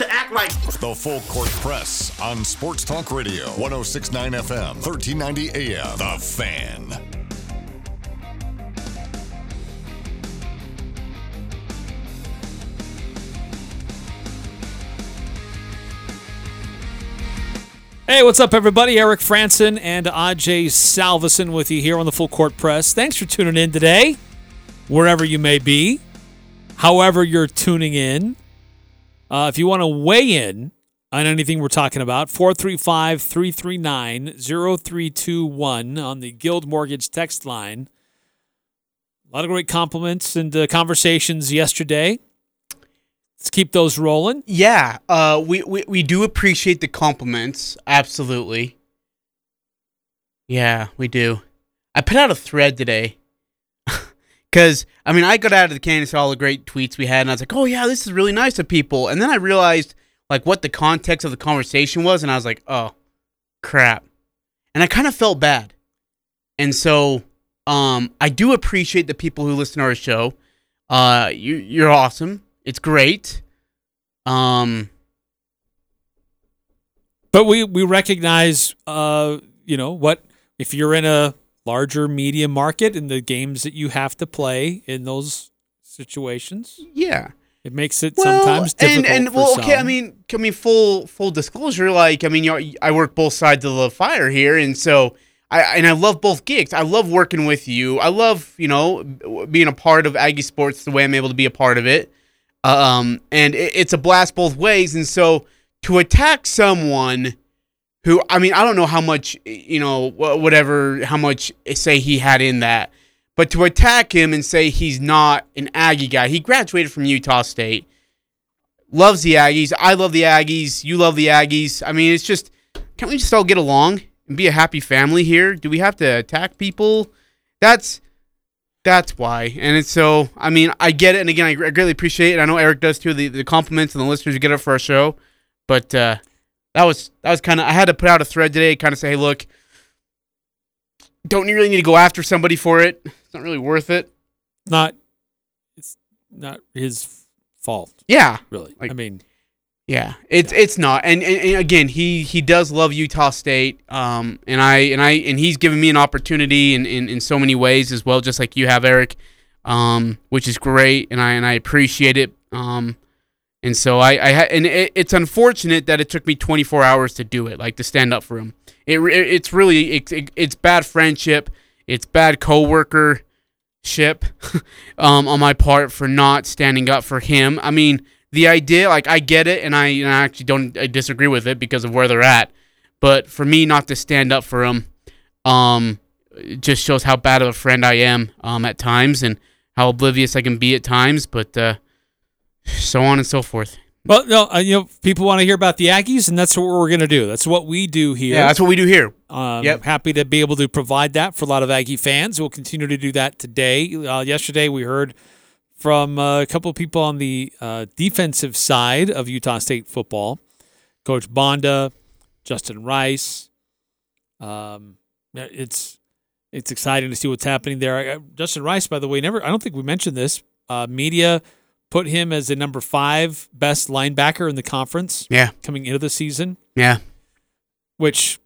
to act like The Full Court Press on Sports Talk Radio, 1069 FM, 1390 AM. The Fan. Hey, what's up, everybody? Eric Frandsen and Ajay Salvesen with you here on the Full Court Press. Thanks for tuning in today, wherever you may be, however you're tuning in. Uh, if you want to weigh in on anything we're talking about, 435 339 0321 on the Guild Mortgage text line. A lot of great compliments and uh, conversations yesterday. Let's keep those rolling. Yeah, uh, we, we we do appreciate the compliments. Absolutely. Yeah, we do. I put out a thread today. Because, I mean, I got out of the can and saw all the great tweets we had, and I was like, oh, yeah, this is really nice of people. And then I realized, like, what the context of the conversation was, and I was like, oh, crap. And I kind of felt bad. And so, um, I do appreciate the people who listen to our show. Uh, you, you're awesome. It's great. Um, But we we recognize, uh, you know, what if you're in a larger media market and the games that you have to play in those situations, yeah. it makes it sometimes difficult. and and well, okay. I mean, I mean, full full disclosure. Like, I mean, you know, I work both sides of the fire here, and so I and I love both gigs. I love working with you. I love you know being a part of Aggie sports the way I'm able to be a part of it. Um, and it, it's a blast both ways. And so to attack someone who, I mean, I don't know how much you know, whatever, how much say he had in that. But to attack him and say he's not an Aggie guy, he graduated from Utah State loves the Aggies. I love the Aggies. You love the Aggies. I mean, it's just, can't we just all get along and be a happy family here? Do we have to attack people? That's that's why. And it's so, I mean, I get it. And again, I greatly appreciate it. I know Eric does too. The, the compliments and the listeners get it for our show. But uh, that was that was kind of. I had to put out a thread today, kind of say, hey, look, don't you really need to go after somebody for it. It's not really worth it. not it's not his fault, Yeah, really. Like- I mean, Yeah, it's it's not, and, and, and again, he he does love Utah State, um, and I and I and he's given me an opportunity in, in, in so many ways as well, just like you have, Eric, um, which is great, and I and I appreciate it, um, and so I I ha- and it, it's unfortunate that it took me 24 hours to do it, like to stand up for him. It, re- it's really it's it, it's bad friendship, it's bad coworker ship um, on my part for not standing up for him. I mean, the idea, like, I get it, and I, I actually don't I disagree with it because of where they're at. But for me not to stand up for him, um, it just shows how bad of a friend I am um, at times and how oblivious I can be at times. But uh, so on and so forth. well, no, uh, you know, people want to hear about the Aggies, and that's what we're going to do. That's what we do here. Yeah, that's what we do here. Um, Yep. Happy to be able to provide that for a lot of Aggie fans. We'll continue to do that today. Uh, yesterday, we heard from uh, a couple of people on the uh, defensive side of Utah State football Coach Banda, Justin Rice. Um, it's it's exciting to see what's happening there. I- Justin Rice, by the way, never. I don't think we mentioned this. Uh, media put him as the number five best linebacker in the conference Yeah, coming into the season yeah. which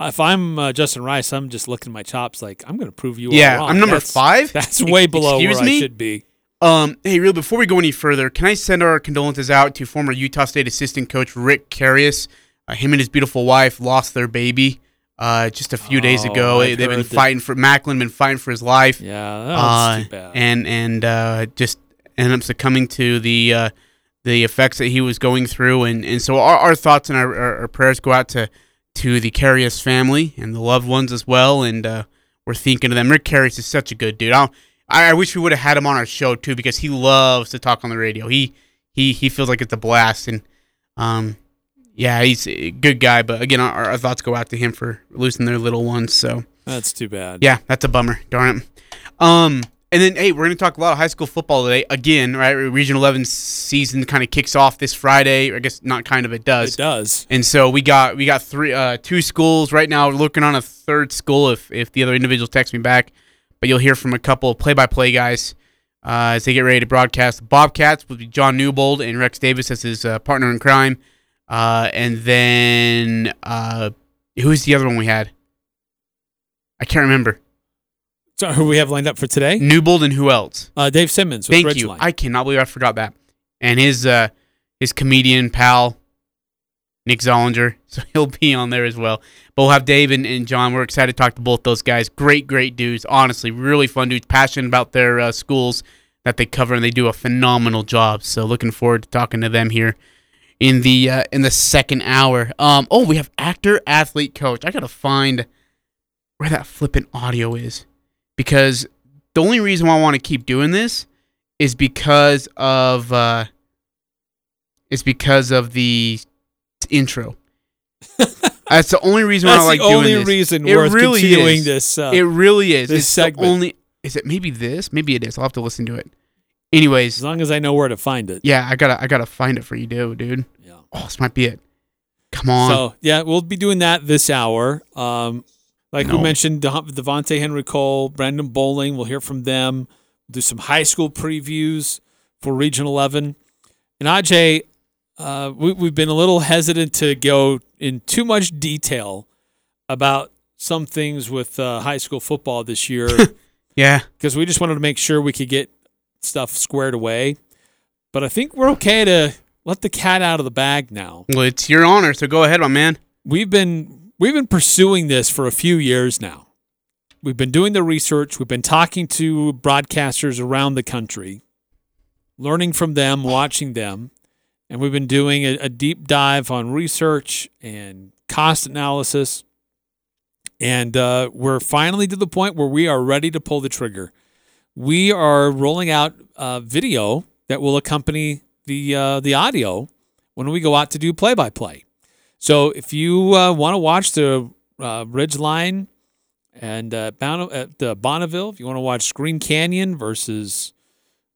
if I'm uh, Justin Rice, I'm just licking my chops like I'm going to prove you Yeah. I'm number That's- five? That's way below Excuse where me? I should be. Um, hey, real before we go any further, can I send our condolences out to former Utah State assistant coach Rick Carius? Uh, him and his beautiful wife lost their baby uh, just a few days Oh, ago. I've They've been heard that- fighting for Macklin, been fighting for his life. Yeah, that's uh, too bad. and and uh, just ended up succumbing to the uh, the effects that he was going through, and, and so our, our thoughts and our, our, our prayers go out to to the Carius family and the loved ones as well, and uh, we're thinking of them. Rick Carius is such a good dude. I, I I wish we would have had him on our show too because he loves to talk on the radio. He he he feels like it's a blast, and um Yeah, he's a good guy, but again, our, our thoughts go out to him for losing their little ones. So That's too bad. yeah, that's a bummer. Darn it. Um, and then hey, we're gonna talk a lot of high school football today. Again, right? Region 11 season kind of kicks off this Friday. I guess not kind of, it does. It does. And so we got we got three uh two schools right now. We're looking on a third school if if the other individuals text me back. But you'll hear from a couple of play by play guys uh, as they get ready to broadcast. Bobcats will be John Newbold and Rex Davis as his uh, partner in crime. Uh, and then uh, who's the other one we had? I can't remember. So who we have lined up for today? Newbold and who else? Uh, Dave Simmons with Thank you. I cannot believe I forgot that. And his uh his comedian pal Nick Zollinger, so he'll be on there as well. But we'll have Dave and, and John. We're excited to talk to both those guys. Great, great dudes. Honestly, really fun dudes. Passionate about their uh, schools that they cover, and they do a phenomenal job. So looking forward to talking to them here in the uh, in the second hour. Um, oh, we have actor, athlete, coach. I gotta find where that flippant audio is because the only reason why I want to keep doing this is because of uh, is because of the intro. That's the only reason why That's I like the only this. reason It worth really continuing is. this. Uh, it really is. this it's segment. the only. Is it maybe this? Maybe it is. I'll have to listen to it. Anyways, as long as I know where to find it. yeah, I gotta I gotta find it for you, dude. Dude. Yeah. Oh, this might be it. Come on. So yeah, we'll be doing that this hour. Um, like we mentioned, De- Devonta'e Henry-Cole, Brandon Bowling. We'll hear from them. do some high school previews for Region 11. And Ajay, uh, we, we've been a little hesitant to go in too much detail about some things with uh, high school football this year yeah. because we just wanted to make sure we could get stuff squared away. But I think we're okay to let the cat out of the bag now. Well, it's your honor, so go ahead, my man. we've been we've been pursuing this for a few years now. We've been doing the research, we've been talking to broadcasters around the country, learning from them, watching them, and we've been doing a, a deep dive on research and cost analysis. And uh, we're finally to the point where we are ready to pull the trigger. We are rolling out uh, video that will accompany the uh, the audio when we go out to do play by play. So if you uh, want to watch the uh, Ridgeline and uh, at the Bonneville, if you want to watch Green Canyon versus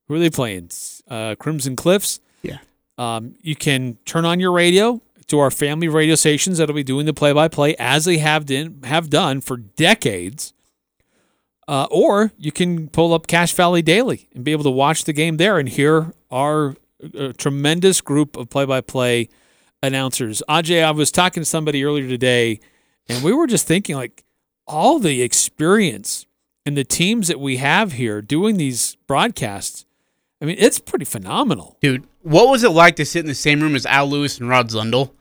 who are they playing? Uh, Crimson Cliffs. Yeah. Um, you can turn on your radio to our family radio stations that'll be doing the play-by-play as they have done have done for decades. Uh, or you can pull up Cache Valley Daily and be able to watch the game there and hear our uh, tremendous group of play-by-play announcers. Ajay, I was talking to somebody earlier today, and we were just thinking like all the experience and the teams that we have here doing these broadcasts. I mean, it's pretty phenomenal. Dude, what was it like to sit in the same room as Al Lewis and Rod Zundel?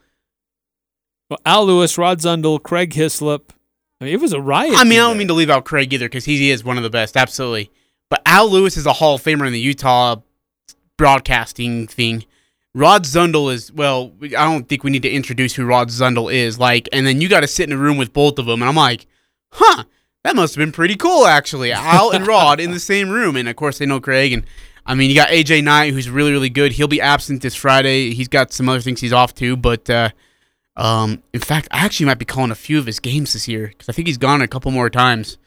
Well, Al Lewis, Rod Zundel, Craig Hislop. I mean, it was a riot. I mean, I don't mean to leave out Craig either because he is one of the best, absolutely. But Al Lewis is a Hall of Famer in the Utah broadcasting thing. Rod Zundel is well. I don't think we need to introduce who Rod Zundel is. Like, and then you got to sit in a room with both of them, and I'm like, huh, that must have been pretty cool, actually. Al and Rod in the same room, and of course they know Craig. And I mean, you got AJ Knight, who's really, really good. He'll be absent this Friday. He's got some other things he's off to, but. uh um, in fact, I actually might be calling a few of his games this year because I think he's gone a couple more times.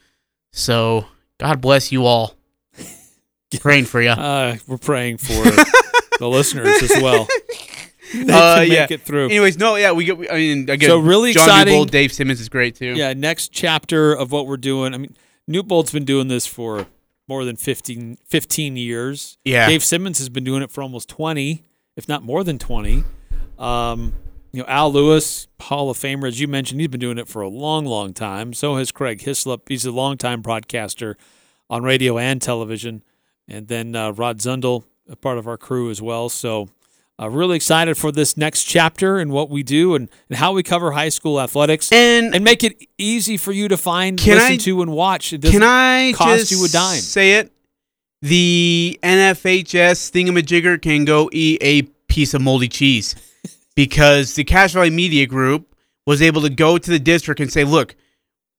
So God bless you all. Praying for you. Uh, we're praying for the listeners as well. They Uh, can make yeah. it through. Anyways, no, yeah, we get. I mean, again, So really John exciting- Newbold, Dave Simmons is great too. Yeah, next chapter of what we're doing. I mean, Newbold's been doing this for more than 15, 15 years. Yeah. Dave Simmons has been doing it for almost 20, if not more than 20. Um, you know, Al Lewis, Hall of Famer, as you mentioned, he's been doing it for a long, long time. So has Craig Hislop. He's a longtime broadcaster on radio and television. And then uh, Rod Zundel, a part of our crew as well. So uh, really excited for this next chapter and what we do and, and how we cover high school athletics And, and make it easy for you to find, listen I- to, and watch. It doesn't can I cost you a dime. say it? The NFHS thingamajigger can go eat a piece of moldy cheese because the Cache Valley Media Group was able to go to the district and say, look,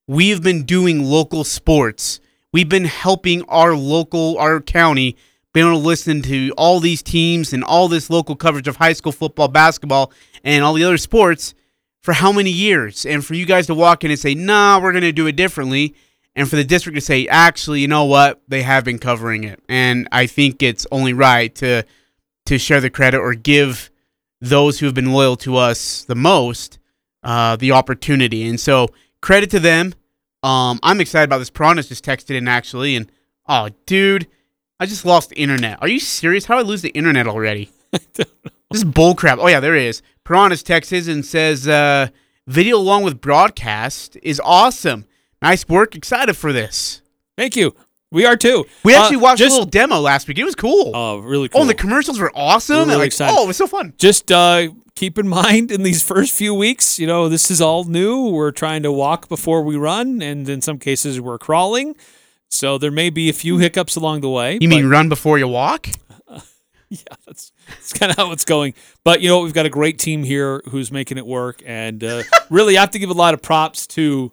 we've been doing local sports. We've been helping our local, our county being able to listen to all these teams and all this local coverage of high school football, basketball, and all the other sports for how many years? And for you guys to walk in and say, nah, we're going to do it differently. And for the district to say, actually, you know what? They have been covering it. And I think it's only right to to share the credit or give those who have been loyal to us the most uh, the opportunity. And so credit to them. Um, I'm excited about this. Piranha's just texted in actually, and oh, dude, I just lost internet. Are you serious? How did I lose the internet already? this is bullcrap. Oh yeah, there it is. Piranha's texts and says, uh, "Video along with broadcast is awesome. Nice work. Excited for this." Thank you. We are too. We actually Uh, watched just, a little demo last week. It was cool. Oh, really Oh, cool. and the commercials were awesome. We're really like, excited. Oh, it was so fun. just uh, keep in mind in these first few weeks, you know, this is all new. We're trying to walk before we run, and in some cases, we're crawling. So there may be a few hiccups along the way. You mean run before you walk? yeah, that's, that's kind of how it's going. But you know, we've got a great team here who's making it work, and uh, really, I have to give a lot of props to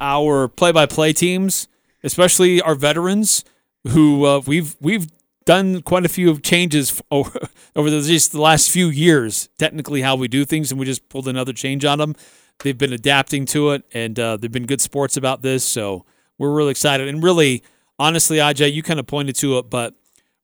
our play-by-play teams, especially our veterans, who uh, we've we've done quite a few changes over, over the, just the last few years. Technically, how we do things, and we just pulled another change on them. They've been adapting to it, and uh, they've been good sports about this. So we're really excited, and really, honestly, Ajay, you kind of pointed to it, but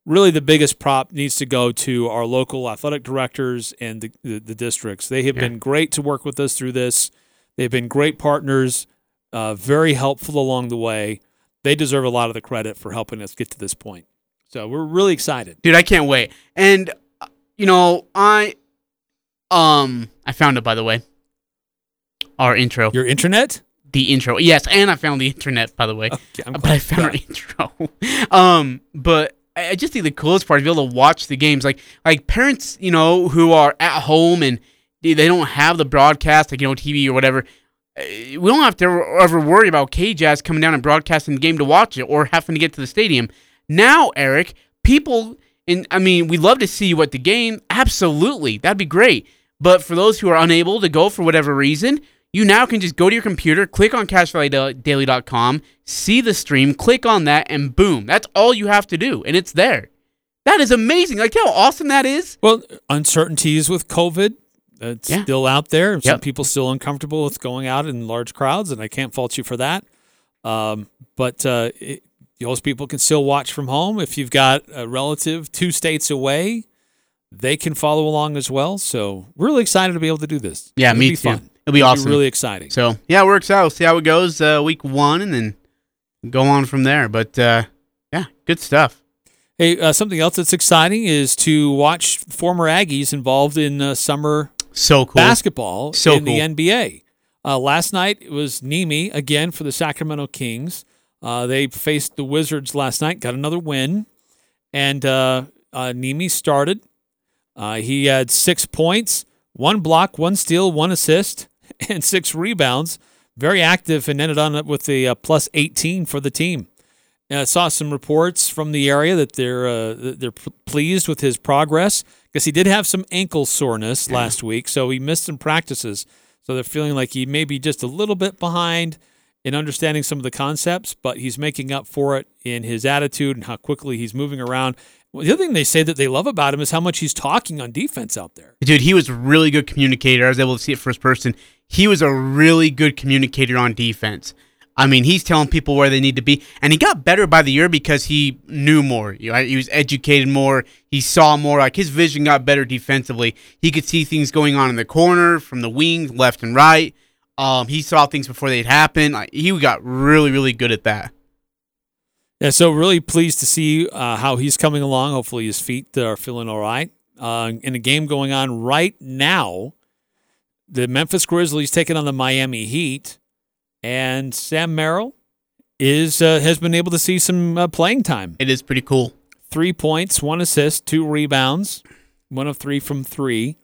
really the biggest prop needs to go to our local athletic directors and the, the, the districts. They have been great to work with us through this. They've been great partners, uh, very helpful along the way. They deserve a lot of the credit for helping us get to this point. So we're really excited. Dude, I can't wait. And uh, you know, I um I found it by the way. Our intro. Your internet? The intro. Yes, and I found the internet by the way. Okay, but I found our intro. um but I just think the coolest part is be able to watch the games like like parents, you know, who are at home and they don't have the broadcast like you know TV or whatever. uh, We don't have to ever, worry about KJazz coming down and broadcasting the game to watch it or having to get to the stadium. Now, Eric, people and I mean, we'd love to see you at the game. Absolutely. That'd be great. But for those who are unable to go for whatever reason, you now can just go to your computer, click on cachevalleydaily.com, see the stream, click on that, and boom. That's all you have to do. And it's there. That is amazing. Like, how awesome that is? Well, uncertainties with COVID. It's Yeah. still out there. Some Yep. people still uncomfortable with going out in large crowds, and I can't fault you for that. Um, but uh, it, those people can still watch from home. If you've got a relative two states away, they can follow along as well. So really excited to be able to do this. Yeah, It'll me too. Fun. It'll be awesome. really exciting. So, yeah, we're excited. We'll see how it goes uh, week one and then go on from there. But, uh, yeah, good stuff. Hey, uh, something else that's exciting is to watch former Aggies involved in uh, summer So cool. basketball So in the. NBA. Uh, last night it was Nemi again for the Sacramento Kings. Uh, they faced the Wizards last night, got another win, and uh, uh, Nemi started. Uh, he had six points, one block, one steal, one assist, and six rebounds. Very active and ended on it with a uh, plus 18 for the team. I saw some reports from the area that they're uh, they're p- pleased with his progress because he did have some ankle soreness last week, so he missed some practices. So they're feeling like he may be just a little bit behind in understanding some of the concepts, but he's making up for it in his attitude and how quickly he's moving around. Well, the other thing they say that they love about him is how much he's talking on defense out there. Dude, he was really good communicator. I was able to see it first person. He was a really good communicator on defense. I mean, he's telling people where they need to be, and he got better by the year because he knew more. He was educated more. He saw more. Like his vision got better defensively. He could see things going on in the corner, from the wings, left and right. Um, he saw things before they'd happen. Like, he got really, really good at that. Yeah, so really pleased to see uh, how he's coming along. Hopefully his feet are feeling all right. Uh, in a game going on right now, the Memphis Grizzlies taking on the Miami Heat, and Sam Merrill is uh, has been able to see some uh, playing time. It is pretty cool. Three points, one assist, two rebounds, one of three from three.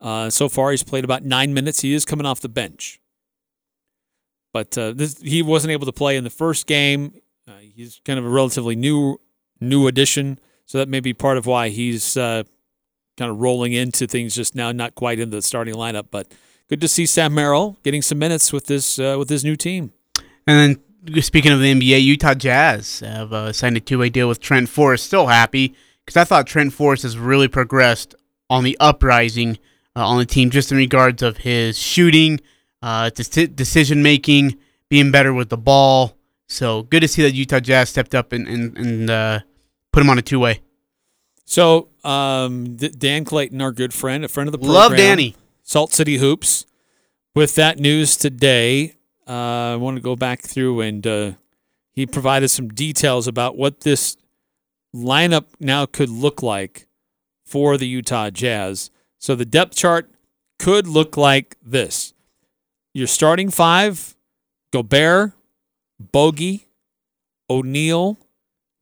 Uh, so far, he's played about nine minutes. He is coming off the bench, but uh, this, he wasn't able to play in the first game. Uh, he's kind of a relatively new new addition, so that may be part of why he's uh, kind of rolling into things just now, not quite in the starting lineup. But good to see Sam Merrill getting some minutes with this uh, with his new team. And then speaking of the NBA, Utah Jazz have uh, signed a two-way deal with Trent Forrest. Still happy because I thought Trent Forrest has really progressed on the uprising uh, on the team, just in regards of his shooting, uh, deci- decision making, being better with the ball. So good to see that Utah Jazz stepped up and and, and uh, put him on a two way. So, um, D- Dan Clayton, our good friend, a friend of the program, Love Danny. Salt City Hoops. With that news today, uh, I want to go back through and uh, he provided some details about what this lineup now could look like for the Utah Jazz. So the depth chart could look like this: your starting five: Gobert, Bogey, O'Neal,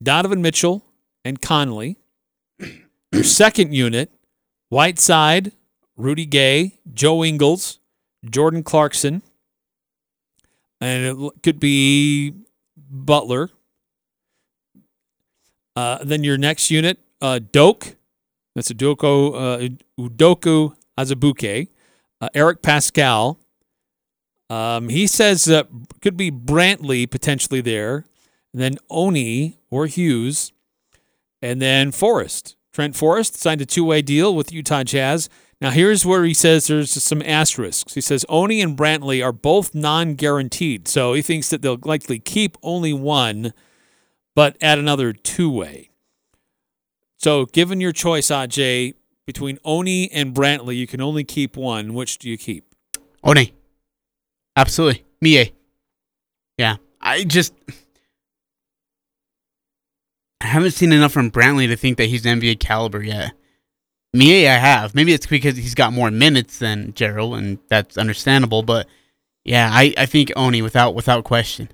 Donovan Mitchell, and Conley. Your second unit: Whiteside, Rudy Gay, Joe Ingles, Jordan Clarkson, and it could be Butler. Uh, then your next unit, uh, Doke, that's Udoka, uh, Udoka Azubuike, uh, Eric Paschall. Um, he says uh, could be Brantley potentially there, and then Oni or Hughes, and then Forrest. Trent Forrest signed a two-way deal with Utah Jazz. Now here's where he says there's some asterisks. He says Oni and Brantley are both non-guaranteed, so he thinks that they'll likely keep only one, but add another two-way. So, given your choice, Aj, between Oni and Brantley, you can only keep one. Which do you keep? One. Absolutely. Miye. Yeah. I just I haven't seen enough from Brantley to think that he's NBA caliber yet. Miye I have. Maybe it's because he's got more minutes than Jarrell, and that's understandable, but yeah, I, I think Oni without without question.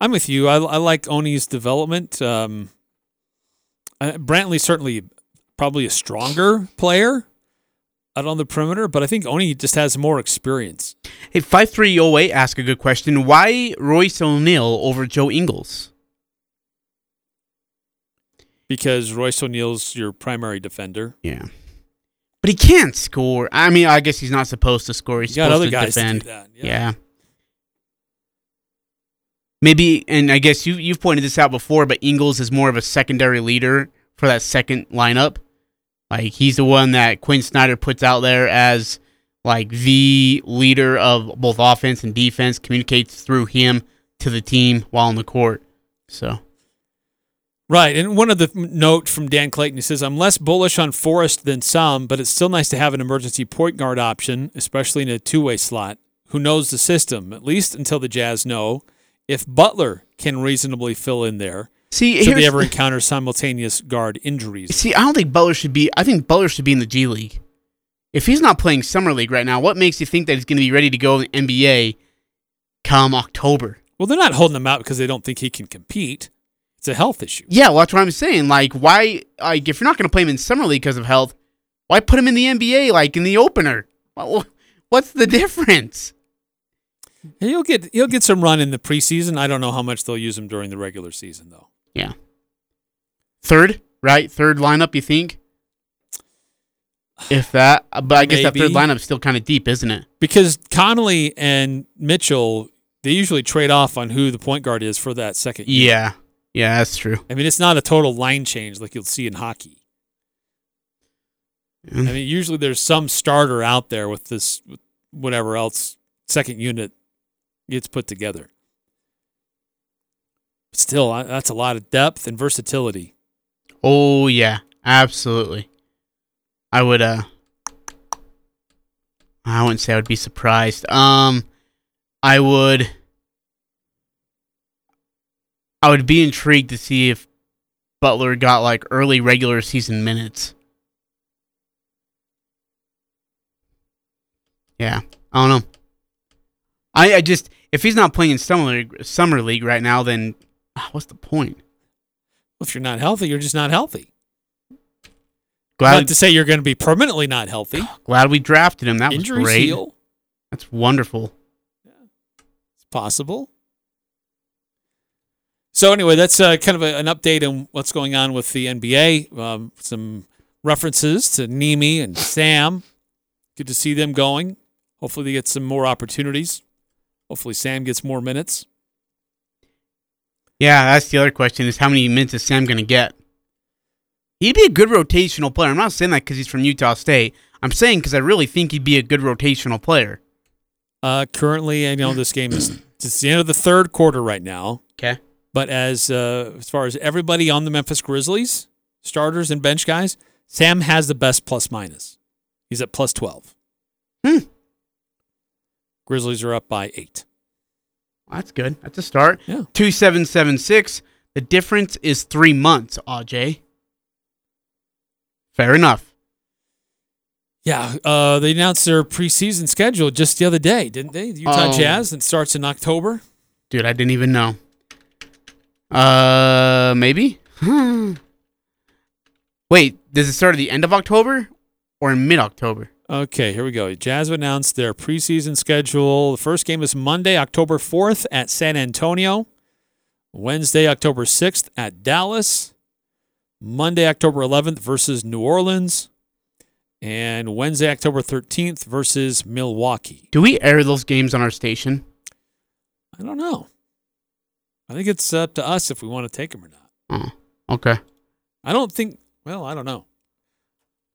I'm with you. I, I like Oni's development. Um, uh, Brantley certainly probably a stronger player out on the perimeter, but I think Oni just has more experience. Hey, 5308 ask a good question. Why Royce O'Neal over Joe Ingles? because Royce O'Neal's your primary defender. Yeah. But he can't score. I mean, I guess he's not supposed to score. He's supposed other to guys defend. to that. Yeah. Maybe, and I guess you you've pointed this out before, but Ingles is more of a secondary leader for that second lineup. Like he's the one that Quin Snyder puts out there as like the leader of both offense and defense. Communicates through him to the team while on the court. So Right. And one of the note from Dan Clayton, he says, I'm less bullish on Forrest than some, but it's still nice to have an emergency point guard option, especially in a two way slot, who knows the system, at least until the Jazz know if Butler can reasonably fill in there. See, Should they ever encounter simultaneous guard injuries? See, I don't think Butler should be. I think Butler should be in the G League. If he's not playing summer league right now, what makes you think that he's going to be ready to go in the NBA come October? Well, they're not holding him out because they don't think he can compete. It's a health issue. Yeah, well, that's what I'm saying. Like, why? Like, if you're not going to play him in summer league because of health, why put him in the NBA? Like in the opener? What- What's the difference? He'll get he'll get some run in the preseason. I don't know how much they'll use him during the regular season though. Yeah, third, right? Third lineup, you think? If that, but I guess that third Maybe. lineup's still kind of deep, isn't it? Because Conley and Mitchell, they usually trade off on who the point guard is for that second. unit. Yeah, yeah, that's true. I mean, it's not a total line change like you'll see in hockey. Mm. I mean, usually there's some starter out there with this, whatever else second unit gets put together. Still, that's a lot of depth and versatility. Oh yeah, absolutely. I would uh I wouldn't say I would be surprised. Um I would I would be intrigued to see if Butler got like early regular season minutes. Yeah, I don't know. I, I just if he's not playing in summer league, summer league right now, then what's the point? If you're not healthy, you're just not healthy. Glad Not to say you're going to be permanently not healthy. glad we drafted him. That Injuries was great. heal. That's wonderful. Yeah, it's possible. So anyway, that's uh, kind of a, an update on what's going on with the NBA. Um, some references to Nemi and Sam. Good to see them going. Hopefully, they get some more opportunities. Hopefully, Sam gets more minutes. Yeah, that's the other question: is how many minutes is Sam going to get? He'd be a good rotational player. I'm not saying that because he's from Utah State. I'm saying because I really think he'd be a good rotational player. Uh, currently, I know this game is it's the end of the third quarter right now. Okay. But as uh, as far as everybody on the Memphis Grizzlies, starters and bench guys, Sam has the best plus minus. He's at plus twelve. Hmm. Grizzlies are up by eight. That's good. That's a start. Yeah. 2776. The difference is three months, Ajay. Fair enough. Yeah, uh, they announced their preseason schedule just the other day, didn't they? The Utah Oh. Jazz. and starts in October. Dude, I didn't even know. Uh, maybe? Wait, does it start at the end of October or in mid October? Okay, here we go. Jazz announced their preseason schedule. The first game is Monday, October 4th at San Antonio. Wednesday, October 6th at Dallas. Monday, October 11th versus New Orleans. And Wednesday, October 13th versus Milwaukee. Do we air those games on our station? I don't know. I think it's up to us if we want to take them or not. Oh, okay. I don't think, well, I don't know.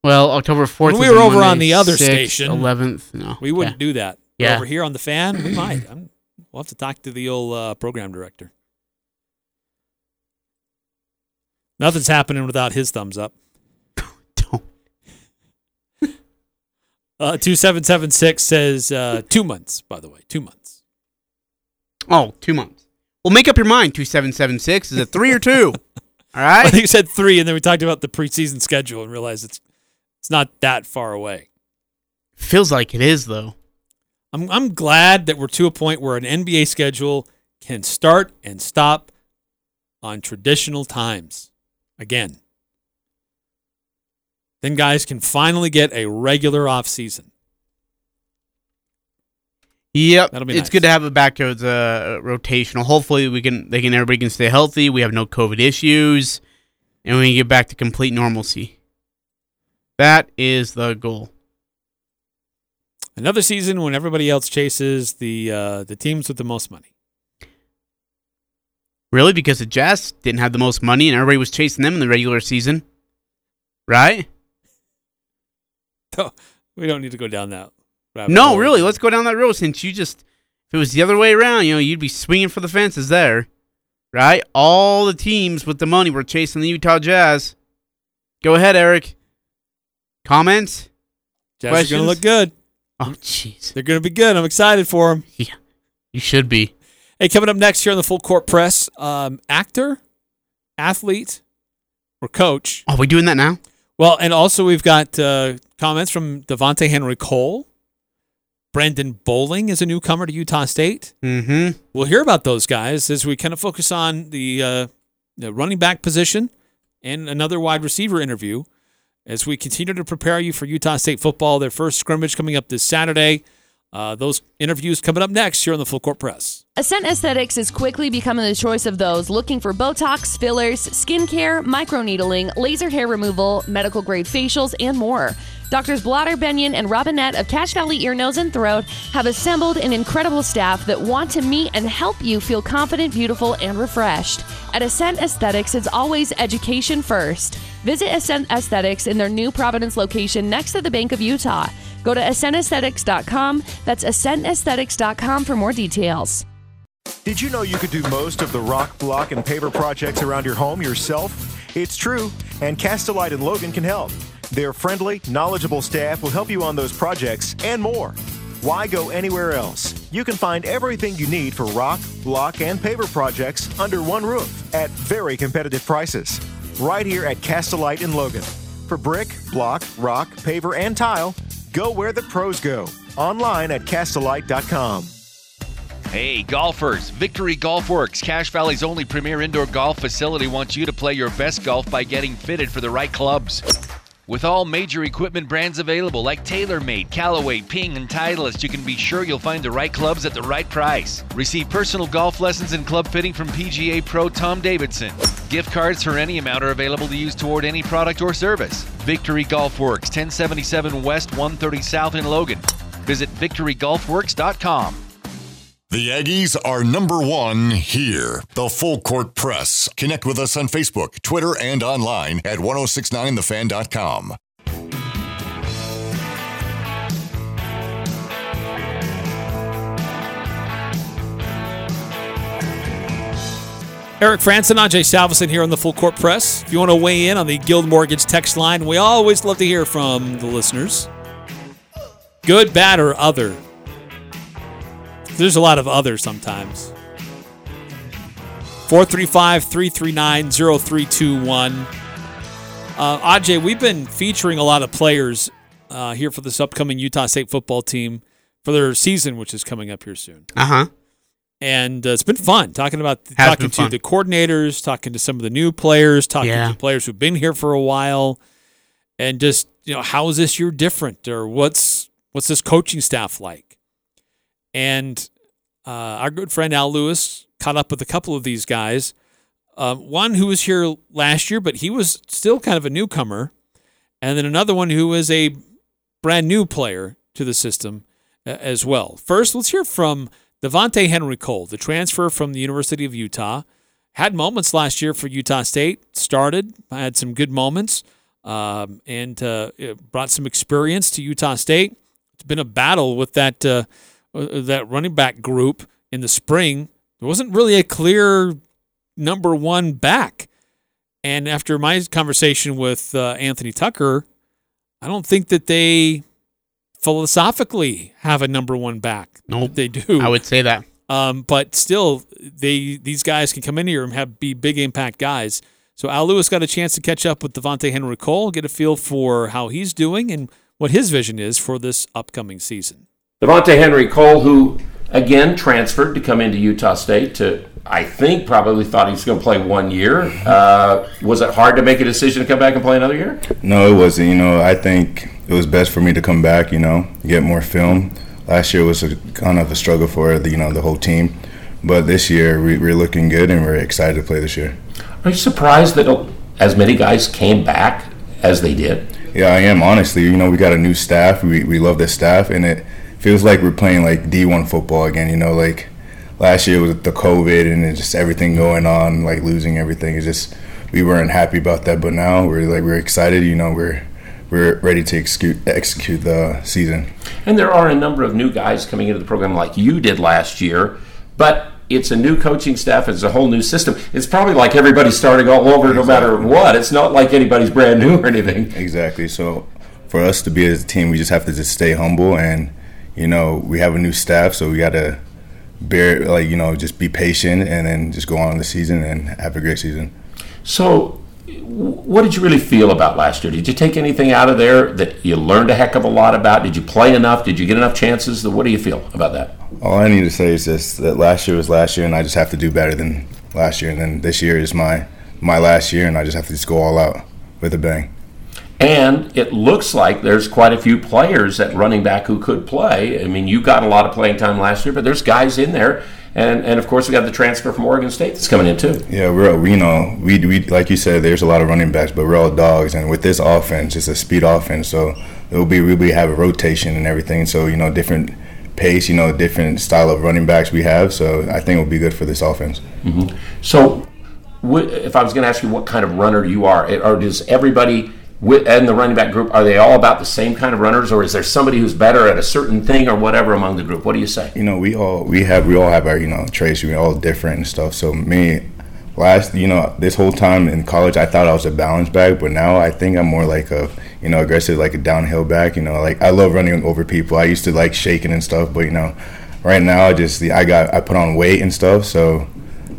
Well, October 4th. When we were over on the other 6th, station, 11th. No. We wouldn't Okay. do that. Yeah. Over here on the fan, we might. I'm, we'll have to talk to the old uh, program director. Nothing's happening without his thumbs up. Don't. Uh, 2776 says uh, two months, by the way. Two months. Oh, two months. Well, make up your mind. 2776. Is it three or two? All right. I think you said three, and then we talked about the preseason schedule and realized it's it's not that far away. Feels like it is, though. I'm I'm glad that we're to a point where an NBA schedule can start and stop on traditional times again. Then guys can finally get a regular off season. Yep, That'll be it's nice. good to have it back towards uh, rotational. Hopefully, we can they can everybody can stay healthy. We have no COVID issues, and we can get back to complete normalcy. That is the goal. Another season when everybody else chases the uh, the teams with the most money. Really, because the Jazz didn't have the most money, and everybody was chasing them in the regular season, right? We don't need to go down that. No, hole. really. Let's go down that road. Since you just, if it was the other way around, you know, you'd be swinging for the fences there, right? All the teams with the money were chasing the Utah Jazz. Go ahead, Eric. Comments? Jazz are gonna look good. Oh, jeez. They're going to be good. I'm excited for them. Yeah, you should be. Hey, coming up next here on the Full Court Press, um, actor, athlete, or coach. Are we doing that now? Well, and also we've got uh, comments from Devonta'e Henry-Cole. Brandon Bowling is a newcomer to Utah State. Mm-hmm. We'll hear about those guys as we kind of focus on the, uh, the running back position and another wide receiver interview as we continue to prepare you for Utah State football. Their first scrimmage coming up this Saturday. Uh, those interviews coming up next here on the Full Court Press. Ascent Aesthetics is quickly becoming the choice of those looking for Botox, fillers, skincare, microneedling, laser hair removal, medical grade facials, and more. Doctors Blotter, Benyon, and Robinette of Cache Valley Ear, Nose, and Throat have assembled an incredible staff that want to meet and help you feel confident, beautiful, and refreshed. At Ascent Aesthetics, it's always education first. Visit Ascent Aesthetics in their new Providence location next to the Bank of Utah. Go to ascentaesthetics.com. That's ascentaesthetics.com for more details. Did you know you could do most of the rock, block, and paver projects around your home yourself? It's true, and Castlelite and Logan can help. Their friendly, knowledgeable staff will help you on those projects and more. Why go anywhere else? You can find everything you need for rock, block, and paver projects under one roof at very competitive prices. Right here at Castlelite in Logan. For brick, block, rock, paver, and tile, go where the pros go. Online at castlelite.com. Hey, golfers! Victory Golf Works, Cache Valley's only premier indoor golf facility, wants you to play your best golf by getting fitted for the right clubs. With all major equipment brands available like TaylorMade, Callaway, Ping, and Titleist, you can be sure you'll find the right clubs at the right price. Receive personal golf lessons and club fitting from PGA Pro Tom Davidson. Gift cards for any amount are available to use toward any product or service. Victory Golf Works, 1077 West, 130 South in Logan. Visit victorygolfworks.com. The Aggies are number one here. The Full Court Press. Connect with us on Facebook, Twitter, and online at 1069thefan.com. Eric Frandsen, Ajay Salvesen here on the Full Court Press. If you want to weigh in on the Guild Mortgage text line, we always love to hear from the listeners. Good, bad, or other. There's a lot of other sometimes. 435 339 0321. Uh, Ajay, we've been featuring a lot of players uh, here for this upcoming Utah State football team for their season, which is coming up here soon. Uh huh. And uh, it's been fun talking about Has talking to the coordinators, talking to some of the new players, talking Yeah. to players who've been here for a while, and just you know how is this year different, or what's what's this coaching staff like? And uh, our good friend Al Lewis caught up with a couple of these guys. Um, one who was here last year, but he was still kind of a newcomer, and then another one who is a brand new player to the system uh, as well. First, let's hear from Devonta'e Henry-Cole, the transfer from the University of Utah. Had moments last year for Utah State, started, had some good moments, um, and uh, brought some experience to Utah State. It's been a battle with that uh, that running back group in the spring. There wasn't really a clear number one back. And after my conversation with uh, Anthony Tucker, I don't think that they philosophically have a number one back. Nope. They do. I would say that. Um, but still, they these guys can come in here and have be big impact guys. So Al Lewis got a chance to catch up with Devonta'e Henry-Cole, get a feel for how he's doing and what his vision is for this upcoming season. Devonta'e Henry-Cole, who again transferred to come into Utah State to, I think, probably thought he was going to play one year. Uh, was it hard to make a decision to come back and play another year? No, it wasn't. You know, I think it was best for me to come back. You know, get more film. Last year was a, kind of a struggle for the you know the whole team, but this year we, we're looking good and we're excited to play this year. Are you surprised that as many guys came back as they did? Yeah, I am honestly. You know, we got a new staff. We we love the staff, and it feels like we're playing like D1 football again. You know, like last year with the COVID and just everything going on, like losing everything. It's just we weren't happy about that, but now we're like we're excited. You know, we're we're ready to execute execute the season. And there are a number of new guys coming into the program like you did last year, but it's a new coaching staff, it's a whole new system. It's probably like everybody's starting all over no matter what. It's not like anybody's brand new or anything. Exactly. So for us to be as a team, we just have to just stay humble and you know, we have a new staff, so we got to bear like, you know, just be patient and then just go on the season and have a great season. So, what did you really feel about last year? Did you take anything out of there that you learned a heck of a lot about? Did you play enough? Did you get enough chances? What do you feel about that? All I need to say is just that last year was last year, and I just have to do better than last year. And then this year is my my last year, and I just have to just go all out with a bang. And it looks like there's quite a few players at running back who could play. I mean, you got a lot of playing time last year, but there's guys in there. And, and of course, we got the transfer from Oregon State that's coming in too. Yeah, we're we, you know we we like you said, there's a lot of running backs, but we're all dogs, and with this offense, it's a speed offense, so it will be we will have a rotation and everything. So you know, different pace, you know, different style of running backs we have. So I think it will be good for this offense. Mm-hmm. So, if I was going to ask you what kind of runner you are, or does everybody in the running back group are they all about the same kind of runners, or is there somebody who's better at a certain thing or whatever among the group? What do you say? You know, we all we have we all have our you know traits. We're all different and stuff. So me, last you know this whole time in college, I thought I was a balance back, but now I think I'm more like a you know aggressive, like a downhill back. You know, like I love running over people. I used to like shaking and stuff, but you know, right now I just I got I put on weight and stuff. So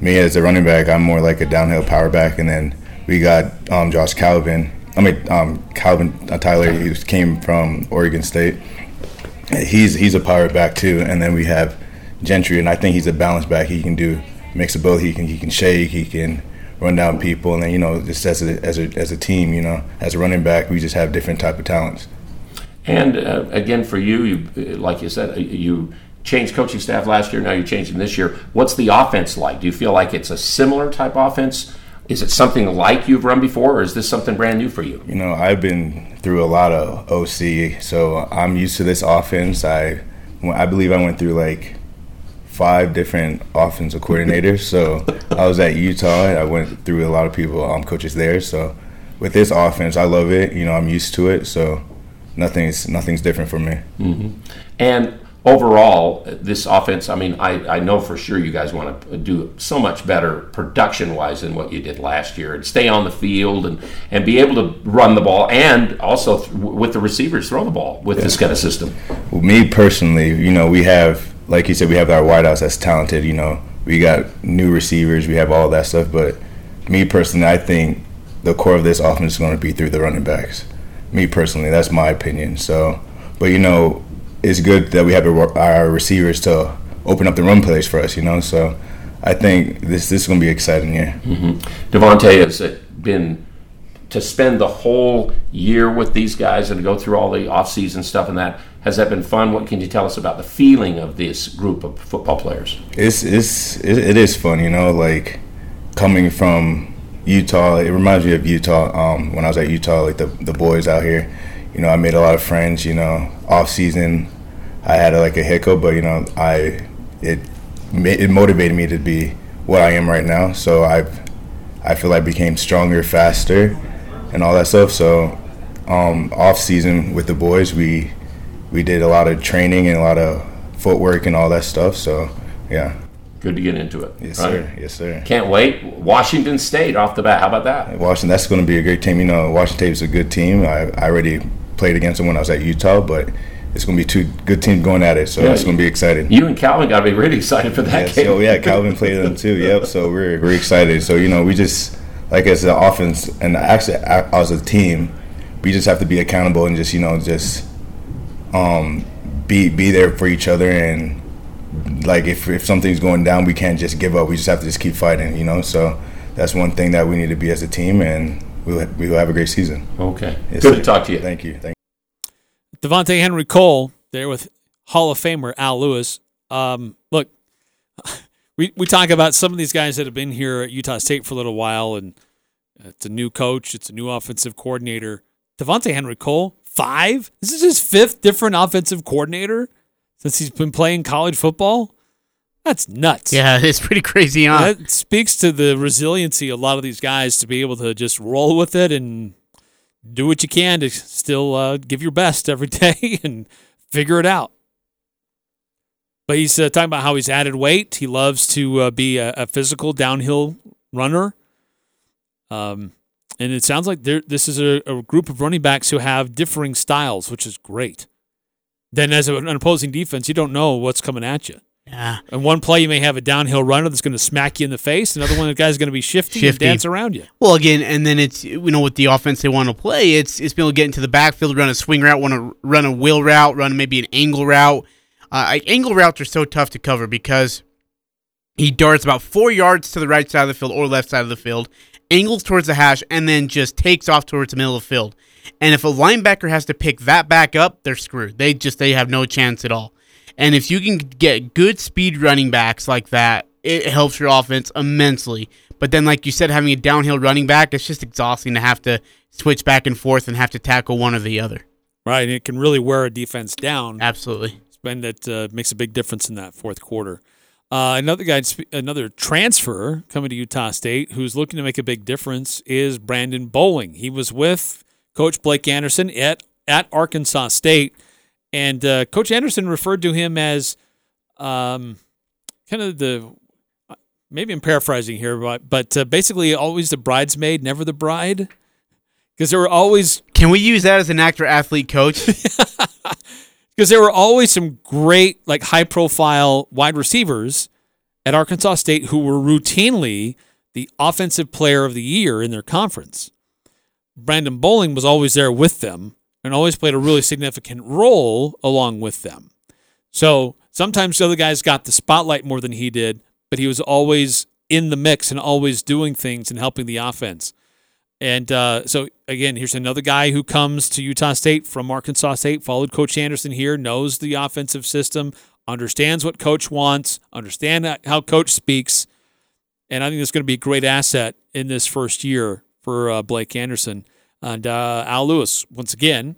me as a running back, I'm more like a downhill power back, and then we got um, Josh Calvin. I mean um, Calvin uh, Tyler. He came from Oregon State. He's he's a power back too, and then we have Gentry, and I think he's a balance back. He can do mix of both. He can he can shake. He can run down people, and then you know just as a as a as a team, you know, as a running back, we just have different type of talents. And uh, again, for you, you like you said, uh, you changed coaching staff last year. Now you're changing this year. What's the offense like? Do you feel like it's a similar type offense? Is it something like you've run before, or is this something brand new for you? You know, I've been through a lot of OC, so I'm used to this offense. I I believe I went through like five different offensive coordinators. So I was at Utah. I went through a lot of people, um, coaches there. So with this offense, I love it. You know, I'm used to it. So nothing's nothing's different for me. Mm-hmm. And overall, this offense, I mean, I, I know for sure you guys want to do so much better production wise than what you did last year and stay on the field and, and be able to run the ball and also th- with the receivers throw the ball with this kind of system. Well, me personally, you know, we have, like you said, we have our wideouts that's talented. You know, we got new receivers, we have all that stuff. But me personally, I think the core of this offense is going to be through the running backs. Me personally, that's my opinion. So, but you know, it's good that we have our receivers to open up the run plays for us. You know, so I think this this is going to be exciting. Yeah. Mm-hmm. Devonta'e has been to spend the whole year with these guys and to go through all the off-season stuff and that. Has that been fun? What can you tell us about the feeling of this group of football players? It's it's it is fun. You know, like coming from Utah. It reminds me of Utah. Um, when I was at Utah, like the the boys out here, you know, I made a lot of friends. You know, off season, I had a, like a hiccup, but you know, I it it motivated me to be what I am right now. So I I feel I became stronger, faster, and all that stuff. So um, off season with the boys, we we did a lot of training and a lot of footwork and all that stuff. So yeah good to get into it. Yes, right? sir. Yes, sir. Can't wait. Washington State off the bat. How about that? Washington. That's going to be a great team. You know, Washington State is a good team. I, I already played against them when I was at Utah, but it's going to be two good teams going at it. So yeah, it's going to be exciting. You and Calvin got to be really excited for that yes, game. Oh yeah, Calvin played them too. Yep. So we're we're excited. So you know, we just like as the offense and actually as a team, we just have to be accountable and just you know just um be be there for each other and like if, if something's going down, we can't just give up. We just have to just keep fighting, you know. So that's one thing that we need to be as a team, and we'll we'll have a great season. Okay, yes, good sir. to talk to you. Thank you. Thank you. Devonta'e Henry-Cole there with Hall of Famer Al Lewis. Um, look, we we talk about some of these guys that have been here at Utah State for a little while, and it's a new coach, it's a new offensive coordinator. Devonta'e Henry-Cole, five. This is his fifth different offensive coordinator since he's been playing college football. That's nuts. Yeah, it's pretty crazy, huh? That speaks to the resiliency of a lot of these guys to be able to just roll with it and do what you can to still uh, give your best every day and figure it out. But he's uh, talking about how he's added weight. He loves to uh, be a, a, physical downhill runner. Um, and it sounds like there, this is a, a group of running backs who have differing styles, which is great then as an opposing defense, you don't know what's coming at you. Yeah. And one play you may have a downhill runner that's going to smack you in the face. Another one, the guy's going to be shifty, shifty. and dance around you. Well, again, and then it's you know with the offense they want to play, it's it's being able to get into the backfield, run a swing route, want to run a wheel route, run maybe an angle route. Uh, angle routes are so tough to cover because he darts about four yards to the right side of the field or left side of the field, angles towards the hash, and then just takes off towards the middle of the field. And if a linebacker has to pick that back up, they're screwed. They just they have no chance at all. And if you can get good speed running backs like that, it helps your offense immensely. But then, like you said, having a downhill running back, it's just exhausting to have to switch back and forth and have to tackle one or the other. Right, it can really wear a defense down. Absolutely, and it uh, makes a big difference in that fourth quarter. Uh, another guy, another transfer coming to Utah State, who's looking to make a big difference, is Brandon Bowling. He was with Coach Blake Anderson at at Arkansas State, and uh, Coach Anderson referred to him as um, kind of the maybe I'm paraphrasing here, but but uh, basically always the bridesmaid, never the bride, because there were always. Can we use that as an actor athlete coach? Because there were always some great like high profile wide receivers at Arkansas State who were routinely the offensive player of the year in their conference. Brandon Bowling was always there with them and always played a really significant role along with them. So sometimes the other guys got the spotlight more than he did, but he was always in the mix and always doing things and helping the offense. And uh, so again, here's another guy who comes to Utah State from Arkansas State, followed Coach Anderson here, knows the offensive system, understands what Coach wants, understand how Coach speaks, and I think it's going to be a great asset in this first year for uh, Blake Anderson. And uh, Al Lewis, once again,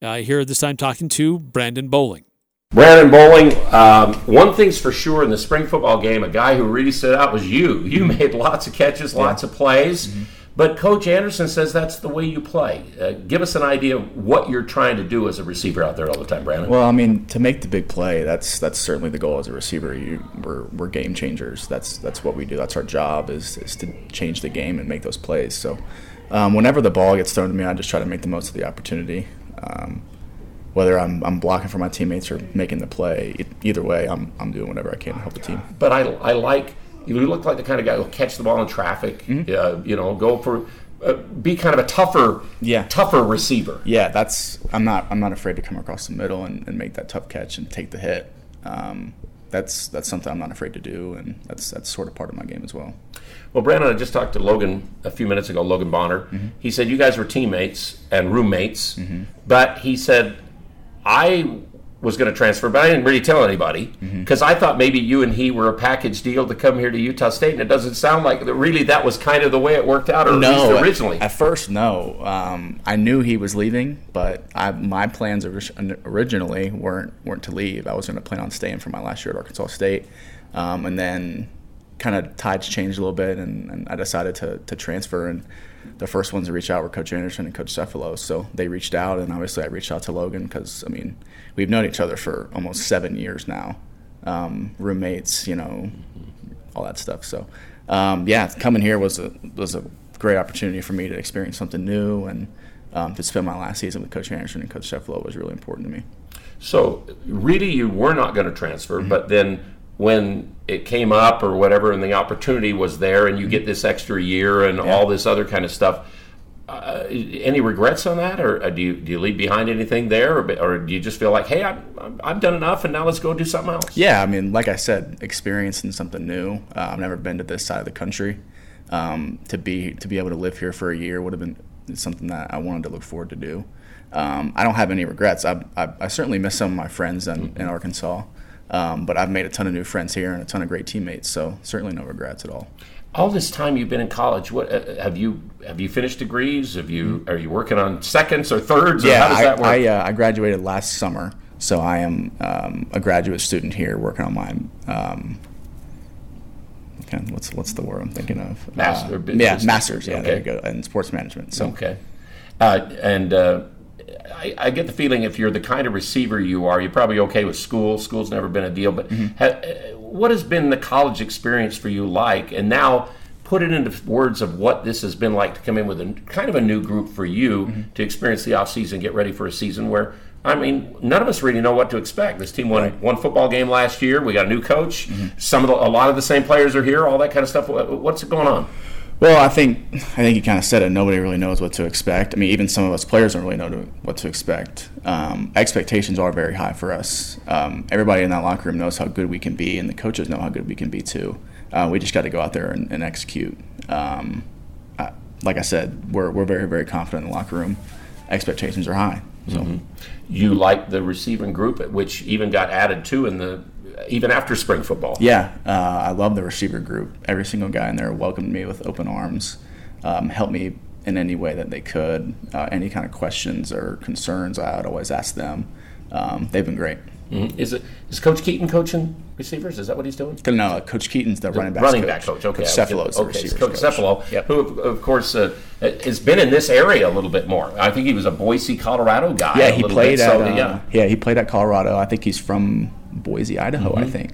uh, here this time talking to Brandon Bowling. Brandon Bowling, um, one thing's for sure in the spring football game, a guy who really stood out was you. You made lots of catches, lots of plays. But Coach Anderson says that's the way you play. Uh, give us an idea of what you're trying to do as a receiver out there all the time, Brandon. Well, I mean, to make the big play, that's that's certainly the goal as a receiver. You, we're, we're game changers. That's that's what we do. That's our job is, is to change the game and make those plays. So, um, whenever the ball gets thrown to me, I just try to make the most of the opportunity. Um, whether I'm, I'm blocking for my teammates or making the play, it, either way, I'm, I'm doing whatever I can to help the team. But I, I like you look like the kind of guy who'll catch the ball in traffic. Uh, you know, go for uh, be kind of a tougher, Yeah. tougher receiver. Yeah, that's I'm not I'm not afraid to come across the middle and, and make that tough catch and take the hit. Um, that's that's something I'm not afraid to do, and that's that's sort of part of my game as well. Well, Brandon, I just talked to Logan a few minutes ago, Logan Bonner. Mm-hmm. He said you guys were teammates and roommates, mm-hmm. but he said I was going to transfer, but I didn't really tell anybody because I thought maybe you and he were a package deal to come here to Utah State, and it doesn't sound like really that was kind of the way it worked out, or at least at- originally. At, first, no. Um, I knew he was leaving, but I, my plans originally weren't weren't to leave. I was going to plan on staying for my last year at Arkansas State, um, and then kind of tides changed a little bit, and, and I decided to, to transfer. And the first ones to reach out were Coach Anderson and Coach Cefalo. So they reached out, and obviously I reached out to Logan because I mean we've known each other for almost seven years now, um, roommates, you know, all that stuff. So, um, yeah, coming here was a was a great opportunity for me to experience something new and um, to spend my last season with Coach Anderson and Coach Cefalo was really important to me. So really, you were not going to transfer, but then when it came up or whatever, and the opportunity was there, and you get this extra year and all this other kind of stuff. Uh, any regrets on that, or uh, do you do you leave behind anything there, or, or do you just feel like, hey, I've, I've done enough, and now let's go do something else? Yeah, I mean, like I said, experiencing something new. Uh, I've never been to this side of the country. Um, to be to be able to live here for a year would have been something that I wanted to look forward to do. Um, I don't have any regrets. I, I, I certainly miss some of my friends in, in Arkansas, um, but I've made a ton of new friends here and a ton of great teammates. So certainly no regrets at all. All this time you've been in college, what uh, have you have you finished degrees? Have you are you working on seconds or thirds? Or yeah, how does that work? I, I, uh, I graduated last summer, so I am um, a graduate student here working on my. Um, okay, what's what's the word I'm thinking of? Master Uh, business. yeah, masters. Yeah, there you go, in sports management. So Okay. Uh, and uh, I, I get the feeling if you're the kind of receiver you are, you're probably okay with school. School's never been a deal. But Mm-hmm. ha, uh, what has been the college experience for you like? And now put it into words of what this has been like to come in with a kind of a new group for you Mm-hmm. to experience the offseason, get ready for a season where. I mean, none of us really know what to expect. This team won one football game last year. We got a new coach. Mm-hmm. Some of the, a lot of the same players are here. All that kind of stuff. What's going on? Well, I think I think you kind of said it. Nobody really knows what to expect. I mean, even some of us players don't really know to, what to expect. Um, expectations are very high for us. Um, everybody in that locker room knows how good we can be, and the coaches know how good we can be too. Uh, we just got to go out there and, and execute. Um, I, like I said, we're we're very very confident in the locker room. Expectations are high. So. You like the receiving group, which even got added to in the even after spring football. Yeah, uh, I love the receiver group. Every single guy in there welcomed me with open arms, um, helped me in any way that they could. Uh, any kind of questions or concerns, I would always ask them. Um, they've been great. Mhm. Is it is Coach Keaton coaching receivers? Is that what he's doing? No, Coach Keaton's the, running back running coach. back coach. Okay, Coach Cefalo is the okay, Coach coach. Cefalo, who of, of course uh, has been in this area a little bit more. I think he was a Boise, Colorado guy. Yeah, he little played bit, at so, uh, yeah. yeah. he played at Colorado. I think he's from Boise, Idaho. I Mhm. think.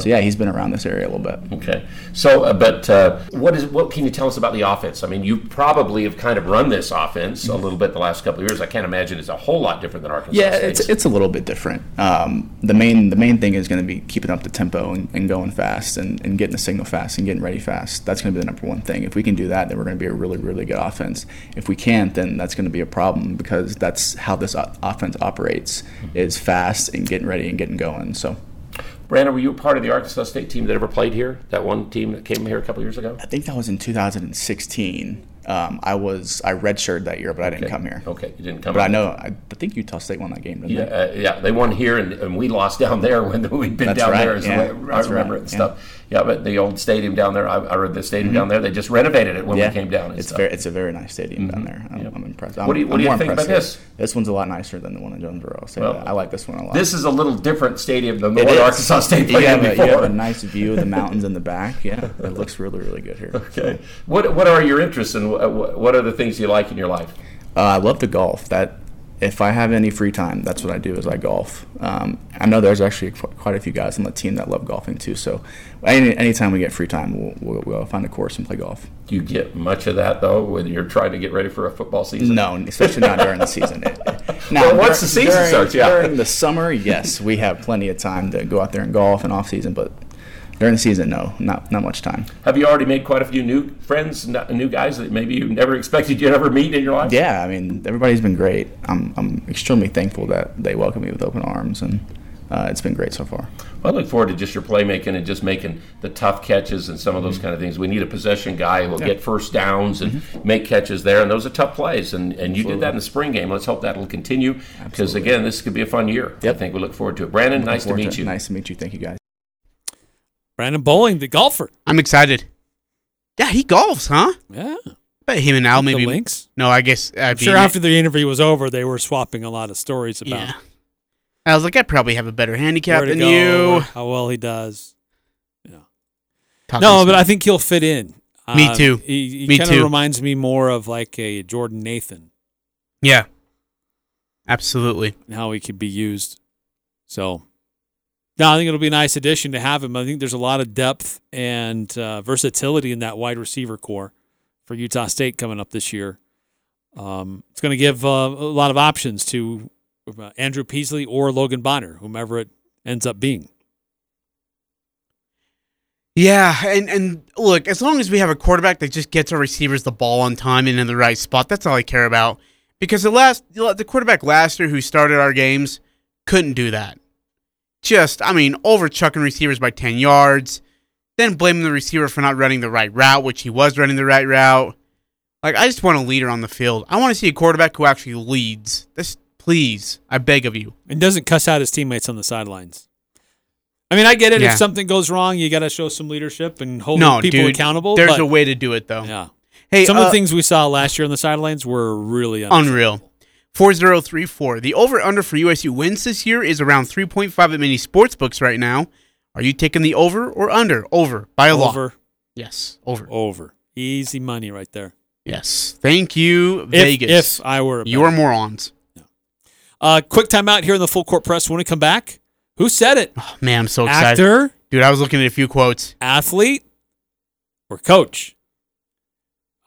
So yeah, he's been around this area a little bit. Okay, so uh, but uh, what is what can you tell us about the offense? I mean, you probably have kind of run this offense a little bit the last couple of years. I can't imagine it's a whole lot different than Arkansas. Yeah, State's. it's it's a little bit different. Um, the main the main thing is going to be keeping up the tempo and, and going fast and, and getting the signal fast and getting ready fast. That's going to be the number one thing. If we can do that, then we're going to be a really really good offense. If we can't, then that's going to be a problem because that's how this o- offense operates is fast and getting ready and getting going. So. Brandon, were you a part of the Arkansas State team that ever played here? That one team that came here a couple years ago? I think that was in 2016. Um, I was I redshirted that year, but I didn't Okay. come here. Okay, you didn't come But I know I, I think Utah State won that game, didn't Yeah, they? uh, yeah, they won here, and, and we lost down there when we'd been That's down right, there. Is the yeah, way I remember right, it and yeah. stuff. Yeah, but the old stadium down there, I, I read the stadium down there. They just renovated it when yeah, we came down. It's stuff. very it's a very nice stadium down there. I'm, I'm impressed. I'm, What do you- what do you think about this? This one's a lot nicer than the one in Jonesboro. I'll say Well, that. I like this one a lot. This is a little different stadium than the It one is. Arkansas State you played have, in a, before. you have a nice view of the mountains in the back. Yeah, it looks really really good here. Okay. What What are your interests and what, what are the things you like in your life? Uh, I love to golf. That if I have any free time, that's what I do is I golf. Um, I know there's actually quite a few guys on the team that love golfing too. So any anytime we get free time, we'll, we'll, we'll find a course and play golf. Do you get much of that though when you're trying to get ready for a football season? No, especially not during the season. It- Well, once the season during, starts, yeah. During the summer, yes, we have plenty of time to go out there and golf and off season, but during the season, no, not not much time. Have you already made quite a few new friends, new guys that maybe you never expected you'd ever meet in your life? Yeah, I mean, everybody's been great. I'm I'm extremely thankful that they welcome me with open arms, and uh, it's been great so far. I look forward to just your playmaking and just making the tough catches and some of those kind of things. We need a possession guy who will Mm-hmm. Yeah. get first downs and make catches there, and those are tough plays. And and you did that in the spring game. Let's hope that'll continue because again, this could be a fun year. I think we look forward to it. Brandon, nice to meet it. you. Nice to meet you. Thank you, guys. Brandon Bowling, the golfer. I'm excited. Yeah, he golfs, huh? Yeah. Bet him and Al The maybe. links? No, I guess. uh, I'm sure after the interview was over, they were swapping a lot of stories about Yeah. I was like, I probably have a better handicap than go, you. how well he does. Talking no, but. I think he'll fit in. Me Um, too. He, he Me kind of reminds me more of like a Jordan Nathan Yeah. Absolutely. and how he could be used. So, no, I think it'll be a nice addition to have him. I think there's a lot of depth and uh, versatility in that wide receiver core for Utah State coming up this year. Um, it's going to give uh, a lot of options to uh, Andrew Peasley or Logan Bonner, whomever it ends up being. Yeah, and and look, as long as we have a quarterback that just gets our receivers the ball on time and in the right spot, that's all I care about. Because the last the quarterback last year who started our games couldn't do that. Just, I mean, over chucking receivers by ten yards, then blaming the receiver for not running the right route, which he was running the right route. Like, I just want a leader on the field. I want to see a quarterback who actually leads. This, please, I beg of you. and doesn't cuss out his teammates on the sidelines. I mean, I get it. Yeah. If something goes wrong, you got to show some leadership and hold No, people dude, accountable. There's but- a way to do it though. Yeah. Hey, some of uh, the things we saw last year on the sidelines were really. Unreal. 4034. The over under for USU wins this year is around 3.5 at many sports books right now. Are you taking the over or under? Over by a lot. Over. Yes, over. Over. Easy money right there. Yes. Thank you, If, Vegas. if I were a You're bettor. morons. Uh, quick timeout here in the full court press. When we come back, who said it? Oh, man, I'm so excited. Actor, Dude, I was looking at a few quotes. athlete, or coach?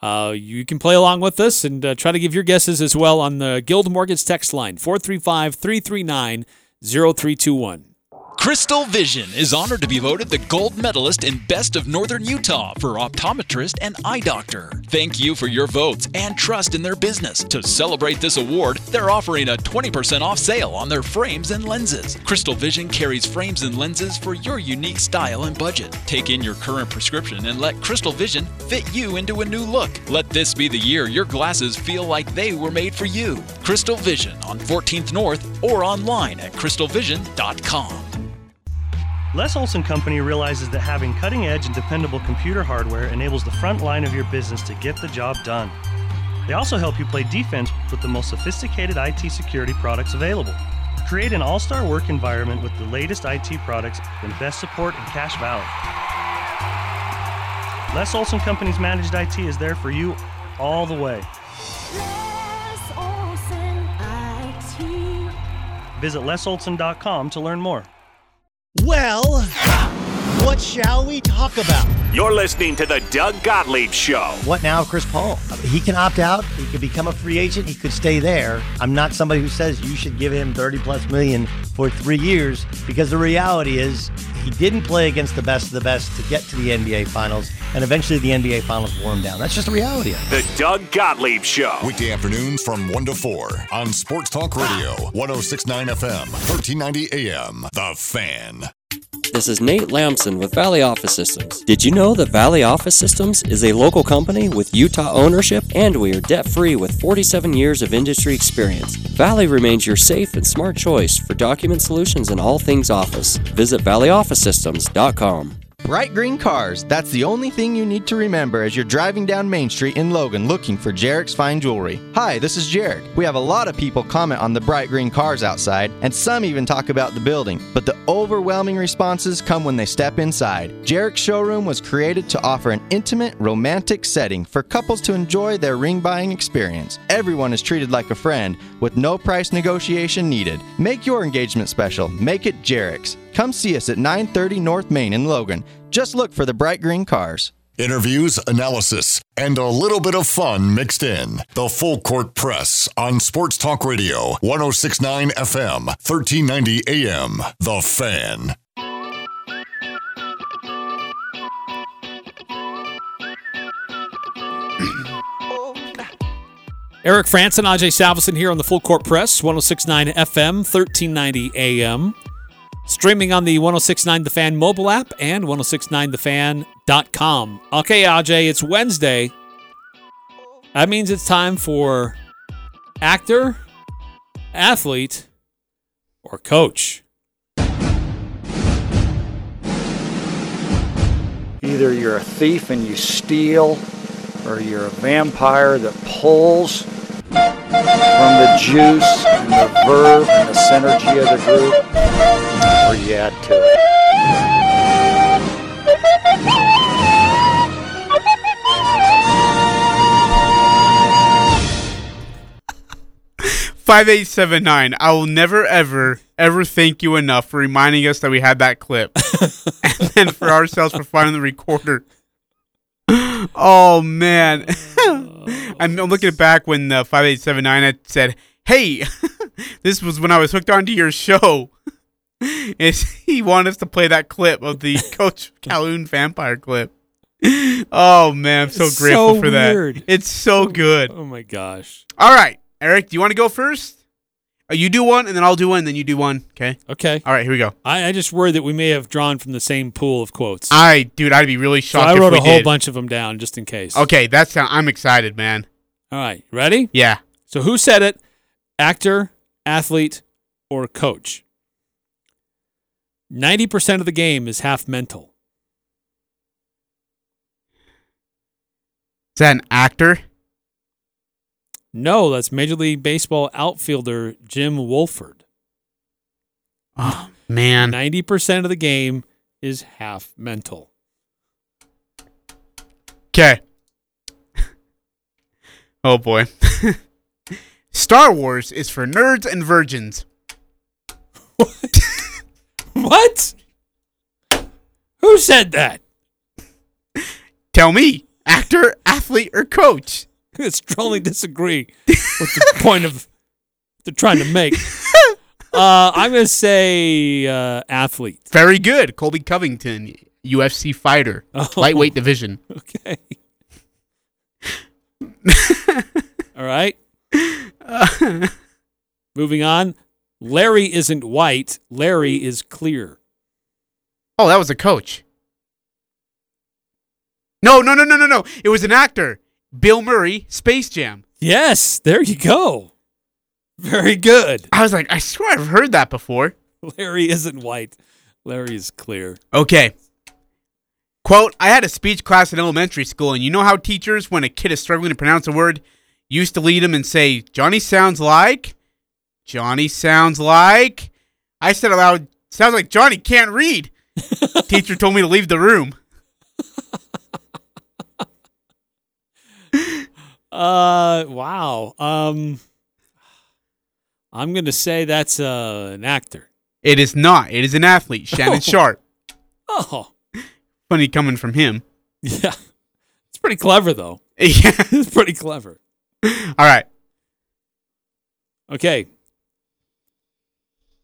Uh, you can play along with us and uh, try to give your guesses as well on the Guild Mortgage text line 435 339 0321. Crystal Vision is honored to be voted the gold medalist in Best of Northern Utah for optometrist and eye doctor. Thank you for your votes and trust in their business. To celebrate this award, they're offering a 20% off sale on their frames and lenses. Crystal Vision carries frames and lenses for your unique style and budget. Take in your current prescription and let Crystal Vision fit you into a new look. Let this be the year your glasses feel like they were made for you. Crystal Vision on 14th North or online at crystalvision.com. Les Olson Company realizes that having cutting edge and dependable computer hardware enables the front line of your business to get the job done. They also help you play defense with the most sophisticated IT security products available. Create an all star work environment with the latest IT products and best support in Cache Valley. Les Olson Company's managed IT is there for you all the way. Visit lesolson.com to learn more. Well, what shall we talk about? You're listening to the Doug Gottlieb Show. What now, Chris Paul? He can opt out. He could become a free agent. He could stay there. I'm not somebody who says you should give him 30 plus million for three years because the reality is he didn't play against the best of the best to get to the NBA Finals, and eventually the NBA Finals wore him down. That's just the reality of it. The Doug Gottlieb Show. Weekday afternoons from 1 to 4 on Sports Talk Radio, 1069 FM, 1390 AM. The Fan. This is Nate Lamson with Valley Office Systems. Did you know that Valley Office Systems is a local company with Utah ownership and we are debt free with 47 years of industry experience? Valley remains your safe and smart choice for document solutions and all things office. Visit valleyofficesystems.com. Bright green cars, that's the only thing you need to remember as you're driving down Main Street in Logan looking for Jarek's Fine Jewelry. Hi, this is Jarek. We have a lot of people comment on the bright green cars outside, and some even talk about the building, but the overwhelming responses come when they step inside. Jarek's showroom was created to offer an intimate, romantic setting for couples to enjoy their ring buying experience. Everyone is treated like a friend, with no price negotiation needed. Make your engagement special, make it Jarek's. Come see us at 930 North Main in Logan. Just look for the bright green cars. Interviews, analysis, and a little bit of fun mixed in. The Full Court Press on Sports Talk Radio, 1069 FM, 1390 AM. The Fan. Eric Frandsen and Ajay Salvesen here on the Full Court Press, 1069 FM, 1390 AM. Streaming on the 1069 The Fan mobile app and 1069thefan.com. Okay, Aj, it's Wednesday. That means it's time for actor, athlete, or coach. Either you're a thief and you steal, or you're a vampire that pulls from the juice and the verve and the synergy of the group, or you add to it. Five eight seven nine. I will never, ever, ever thank you enough for reminding us that we had that clip, and then for ourselves for finding the recorder. Oh man, oh. Oh, I'm, I'm looking back when uh, the seven nine said, "Hey, this was when I was hooked onto your show." Is he wanted us to play that clip of the Coach Calhoun vampire clip? Oh man, I'm so It's grateful so for that. It's so good. Oh my gosh. All right, Eric, do you want to go first? Uh, you do one, and then I'll do one, and then you do one. Okay. Okay. All right, here we go. I, I just worry that we may have drawn from the same pool of quotes. I, dude, I'd be really so shocked. I if wrote we a whole did. bunch of them down just in case. Okay, that's how I'm excited, man. All right. Ready? Yeah. So who said it? Actor, athlete, or coach? 90% of the game is half mental. Is that an actor? No, that's Major League Baseball outfielder Jim Wohlford. Oh man. 90% of the game is half mental. Okay. oh boy. Star Wars is for nerds and virgins. What? Who said that? Tell me, actor, athlete, or coach? I strongly disagree with the point of they're trying to make. Uh, I'm going to say uh, athlete. Very good. Colby Covington, UFC fighter, Oh. lightweight division. Okay. All right. Moving on. Larry isn't white. Larry is clear. Oh, that was a coach. No, no, no, no, no, no. It was an actor. Bill Murray, Space Jam. Yes, there you go. Very good. I was like, I swear I've heard that before. Larry isn't white. Larry is clear. Okay. Quote, I had a speech class in elementary school, and you know how teachers, when a kid is struggling to pronounce a word, used to lead him and say, Johnny sounds like? Johnny sounds like? I said aloud, sounds like Johnny can't read. Teacher told me to leave the room. Uh, wow. Um, I'm going to say that's uh, an actor. It is not. It is an athlete, Shannon Oh. Sharpe. Oh, Funny coming from him. yeah. It's pretty clever, though. Yeah. It's pretty clever. All right. Okay.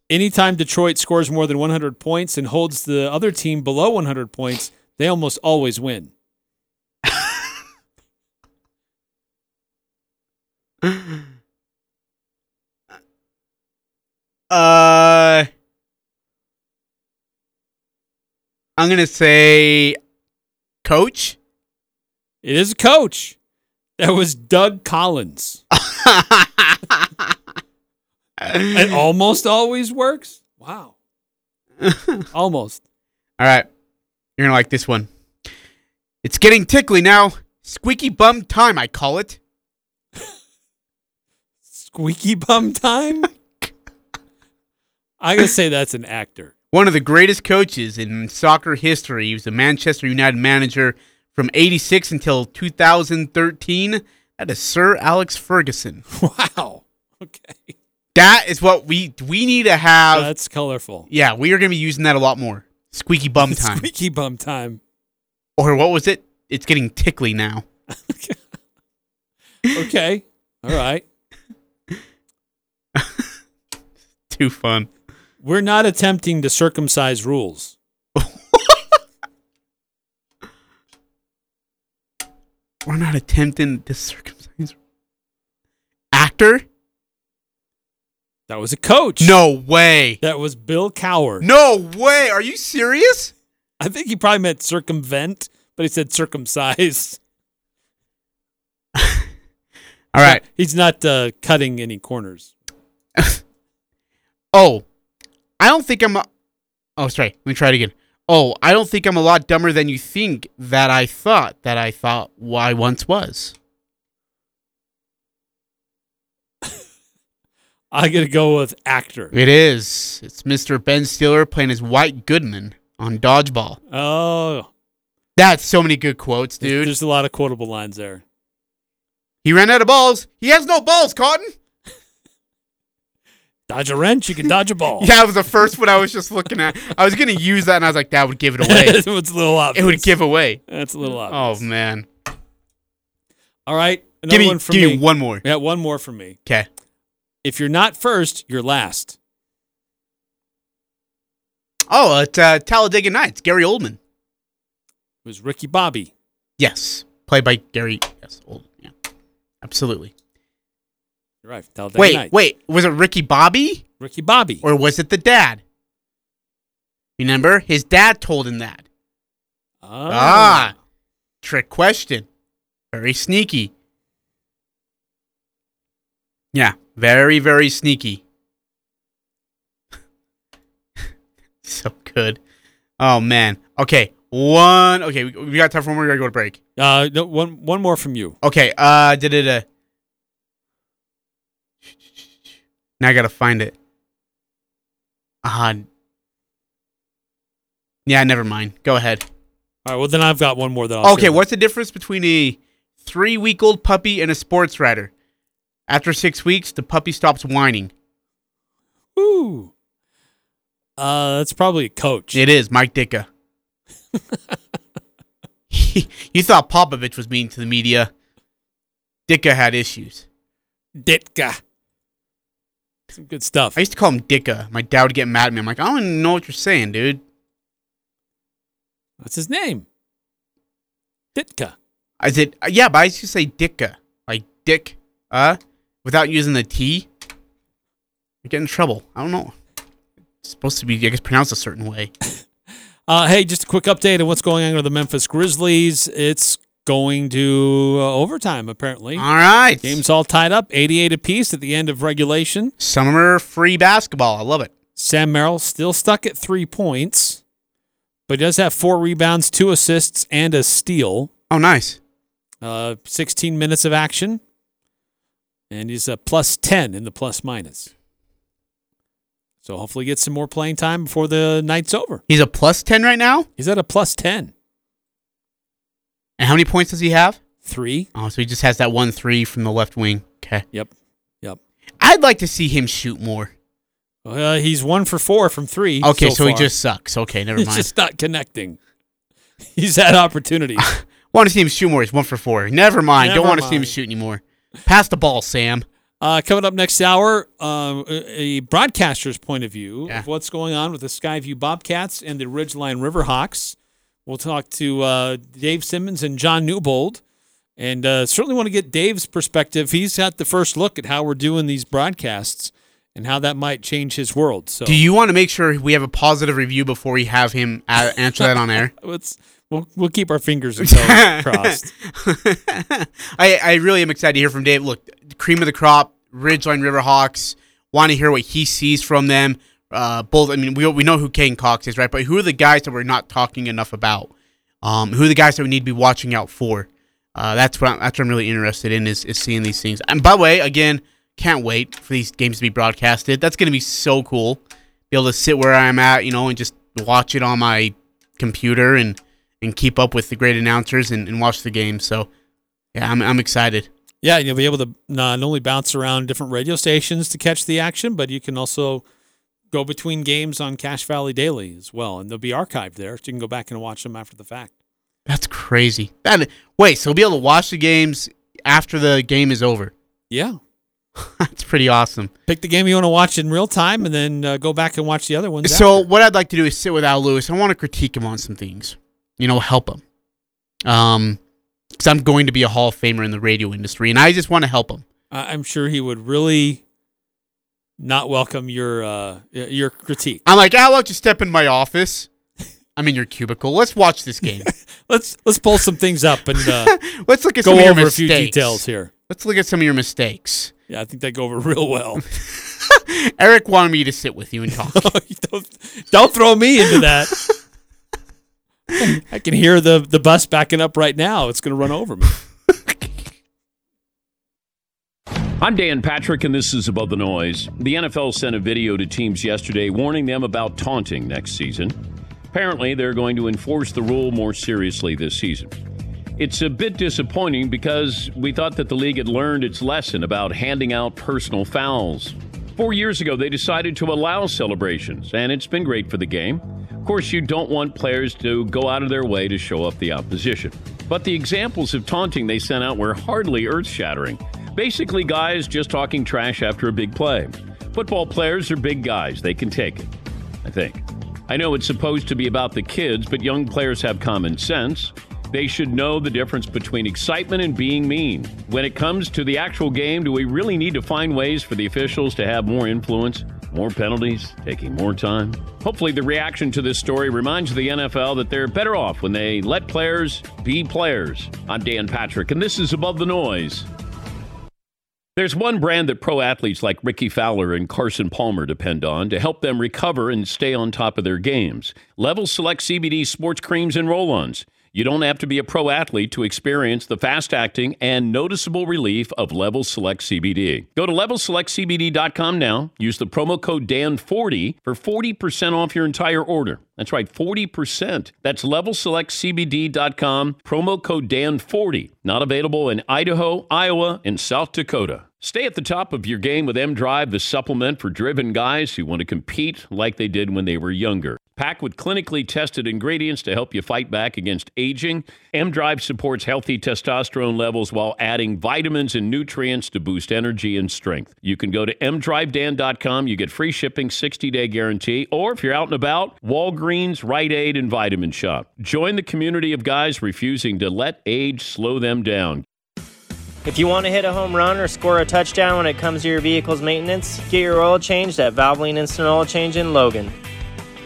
Anytime Detroit scores more than 100 points and holds the other team below 100 points, they almost always win. Uh. I'm gonna say coach. It is a coach. That was Doug Collins. it almost always works. Wow. almost. All right. You're gonna like this one. It's getting tickly now. Squeaky bum time, I call it. Squeaky bum time? I gotta say that's an actor. One of the greatest coaches in soccer history. He was the Manchester United manager from 86 until 2013. That is Sir Alex Ferguson. Wow. Okay. That is what we we need to have. That's colorful. Yeah, we are going to be using that a lot more. Squeaky bum time. Squeaky bum time. or what was it? It's getting tickly now. Okay. All right. Too fun. We're not attempting to circumcise rules. We're not attempting to circumcise. Actor? That was a coach. No way. That was Bill Coward. No way. Are you serious? I think he probably meant circumvent, but he said circumcise. All right. He's not uh, cutting any corners. Oh, I don't think I'm. A- oh, sorry. Let me try it again. Oh, I don't think I'm a lot dumber than you think that I thought that I thought I once was. I gotta go with actor. It is. It's Mr. Ben Stiller playing as White Goodman on Dodgeball. Oh, That's so many good quotes, dude. there's a lot of quotable lines there. He ran out of balls. He has no balls, Cotton. Dodge a wrench, you can dodge a ball. Yeah, that was the first one I was just looking at. I was gonna use that, and I was like, that would give it away. it's a little obvious. it would give away. That's a little obvious. Oh man. All right, another Give me, one from give me. me one more. Yeah, one more from me. Okay. If you're not first, you're last. Oh, it's uh, Talladega Nights. Gary Oldman. It was Ricky Bobby. Yes, played by Gary. Yes, Oldman. Yeah, absolutely. Right. Wait, Nights. wait. Was it Ricky Bobby Ricky Bobby. or was it the dad? Remember, his dad told him that. Ah, trick question. Very sneaky. Yeah, very, very sneaky. so good. Oh man. Okay, one. Okay, we, we got time for one more. We gotta go to break. Uh, no, one one more from you. Okay. Uh, did it? Uh, now I gotta find it. Uh, yeah, never mind. Go ahead. All right. Well, then I've got one more that I'll Okay, what's the difference between a three-week-old puppy and a sports writer? After six weeks, the puppy stops whining. Ooh. Uh, that's probably a coach. It is Mike Ditka. you thought Popovich was mean to the media. Ditka had issues. Ditka. Some good stuff. I used to call him Dicka. My dad would get mad at me. I'm like, I don't even know what you're saying, dude. What's his name? Ditka. I said, uh, yeah, but I used to say Dicka. Like Dick, uh, without using the T. You get in trouble. I don't know. It's supposed to be, I guess, pronounced a certain way. Uh, hey, just a quick update on what's going on with the Memphis Grizzlies. It's going to uh, overtime, apparently. All right. Game's all tied up, 88 apiece at the end of regulation. Summer free basketball. I love it. Sam Merrill still stuck at three points, but he does have four rebounds, two assists, and a steal. Oh, nice. Uh, 16 minutes of action, and he's a plus 10 in the plus minus. So hopefully get some more playing time before the night's over. He's a plus 10 right now? He's at a plus 10. And how many points does he have? Three. Oh, so he just has that one three from the left wing. Okay. Yep. Yep. I'd like to see him shoot more. Uh, he's one for four from three. Okay, so, he far. just sucks. Okay, never He's mind. just not connecting. He's had opportunities. want to see him shoot more. He's one for four. Never mind. Never Don't want to see him shoot anymore. Pass the ball, Sam. Uh, coming up next hour, um, a a broadcaster's point of view Yeah. of what's going on with the Sky View Bobcats and the Ridgeline Riverhawks. We'll talk to uh, Dave Simmons and John Newbold, and uh, certainly want to get Dave's perspective. He's got the first look at how we're doing these broadcasts, and how that might change his world. So Do you want to make sure we have a positive review before we have him answer that on air? Let's we'll we'll keep our fingers and toes crossed. I, I really am excited to hear from Dave. Look, cream of the crop, Ridgeline Riverhawks. Want to hear what he sees from them. Uh, both. I mean, we we know who Kane Cox is, right? But who are the guys that we're not talking enough about? Um, who are the guys that we need to be watching out for? Uh, that's what I'm, that's what I'm really interested in is, is seeing these things. And by the way, again, can't wait for these games to be broadcasted. That's going to be so cool. Be able to sit where I'm at, you know, and just watch it on my computer and and keep up with the great announcers and, and watch the game. So, yeah, I'm I'm excited. Yeah, you'll be able to not only bounce around different radio stations to catch the action, but you can also go between games on Cache Valley Daily as well, and they'll be archived there, so you can go back and watch them after the fact. That's crazy. That wait, so we'll be able to watch the games after the game is over. Yeah, That's pretty awesome. pick the game you want to watch in real time, and then uh, go back and watch the other ones. So what I'd like to do is sit with Al Lewis. I want to critique him on some things. You know, help him. Um, because I'm going to be a Hall of Famer in the radio industry, and I just want to help him. I'm sure he would really not welcome your uh, your critique. I'm like, Al, why don't you step in my office? I'm in your cubicle. Let's watch this game. let's let's pull some things up and uh, Let's look at go some of your over a mistakes. few details here. Let's look at some of your mistakes. Yeah, I think they go over real well. Eric wanted me to sit with you and talk. don't, don't throw me into that. I can hear the the bus backing up right now. It's going to run over me. I'm Dan Patrick, and this is Above the Noise. The NFL sent a video to teams yesterday warning them about taunting next season. Apparently, they're going to enforce the rule more seriously this season. It's a bit disappointing because we thought that the league had learned its lesson about handing out personal fouls. Four years ago, they decided to allow celebrations, and it's been great for the game. Of course, you don't want players to go out of their way to show up the opposition. But the examples of taunting they sent out were hardly earth shattering. Basically, guys just talking trash after a big play. Football players are big guys, they can take it, I think. I know it's supposed to be about the kids, but young players have common sense. They should know the difference between excitement and being mean. When it comes to the actual game, do we really need to find ways for the officials to have more influence? More penalties, taking more time. Hopefully, the reaction to this story reminds the NFL that they're better off when they let players be players. I'm Dan Patrick, and this is Above the Noise. There's one brand that pro athletes like Rickie Fowler and Carson Palmer depend on to help them recover and stay on top of their games. Level Select CBD sports creams and roll ons. You don't have to be a pro athlete to experience the fast acting and noticeable relief of Level Select CBD. Go to levelselectcbd.com now. Use the promo code DAN40 for 40% off your entire order. That's right, 40%. That's levelselectcbd.com, promo code DAN40. Not available in Idaho, Iowa, and South Dakota. Stay at the top of your game with M Drive, the supplement for driven guys who want to compete like they did when they were younger. Packed with clinically tested ingredients to help you fight back against aging, M Drive supports healthy testosterone levels while adding vitamins and nutrients to boost energy and strength. You can go to mdrivedan.com, you get free shipping, 60-day guarantee, or if you're out and about, Walgreens, Rite Aid, and Vitamin Shoppe. Join the community of guys refusing to let age slow them down. If you want to hit a home run or score a touchdown when it comes to your vehicle's maintenance, get your oil changed at Valvoline Instant Oil Change in Logan.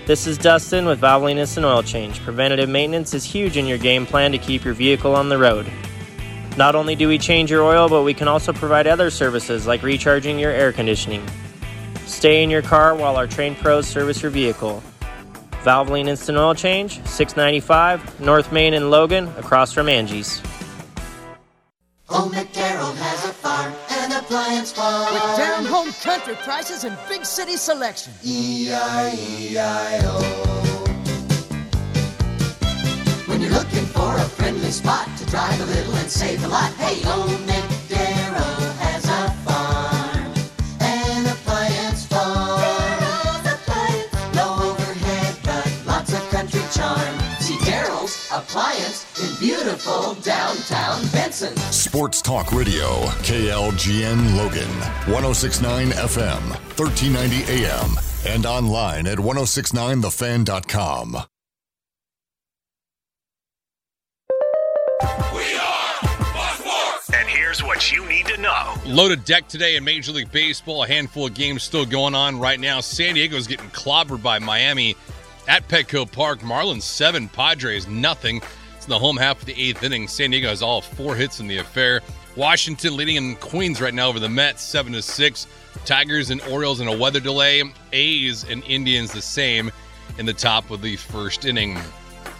This is Dustin with Valvoline Instant Oil Change. Preventative maintenance is huge in your game plan to keep your vehicle on the road. Not only do we change your oil, but we can also provide other services like recharging your air conditioning. Stay in your car while our trained pros service your vehicle. Valvoline Instant Oil Change, 695 North Main in Logan, across from Angie's. Old McDarrell has a farm and appliance farm. Country prices and big city selection. E-I-E-I-O. When you're looking for a friendly spot to drive a little and save a lot, hey, Old McDarrell in beautiful downtown Benson. Sports Talk Radio, KLGN Logan, 1069 FM, 1390 AM, and online at 1069thefan.com. We are and here's Here's what you need to know. Loaded deck today in Major League Baseball. A handful of games still going on right now. San Diego's getting clobbered by Miami at Petco Park. Marlins seven, Padres nothing. In the home half of the eighth inning. San Diego has all four hits in the affair. Washington leading in Queens right now over the Mets, seven to six. Tigers and Orioles in a weather delay. A's and Indians the same in the top of the first inning.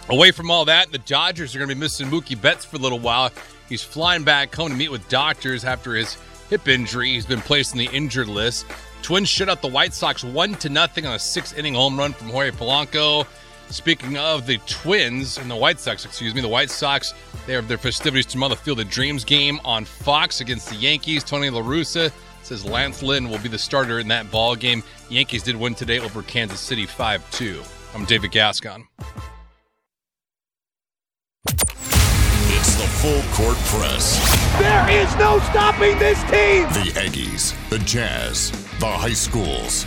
Away from all that, the Dodgers are going to be missing Mookie Betts for a little while. He's flying back home to meet with doctors after his hip injury. He's been placed on the injured list. Twins shut out the White Sox one to nothing on a six-inning home run from Jorge Polanco. Speaking of the Twins and the White Sox, excuse me, the White Sox, they have their festivities tomorrow. The Field of Dreams game on Fox against the Yankees. Tony La Russa says Lance Lynn will be the starter in that ball game. Yankees did win today over Kansas City 5-2. I'm David Gascon. It's the full court press. There is no stopping this team. The Aggies, the Jazz, the high schools.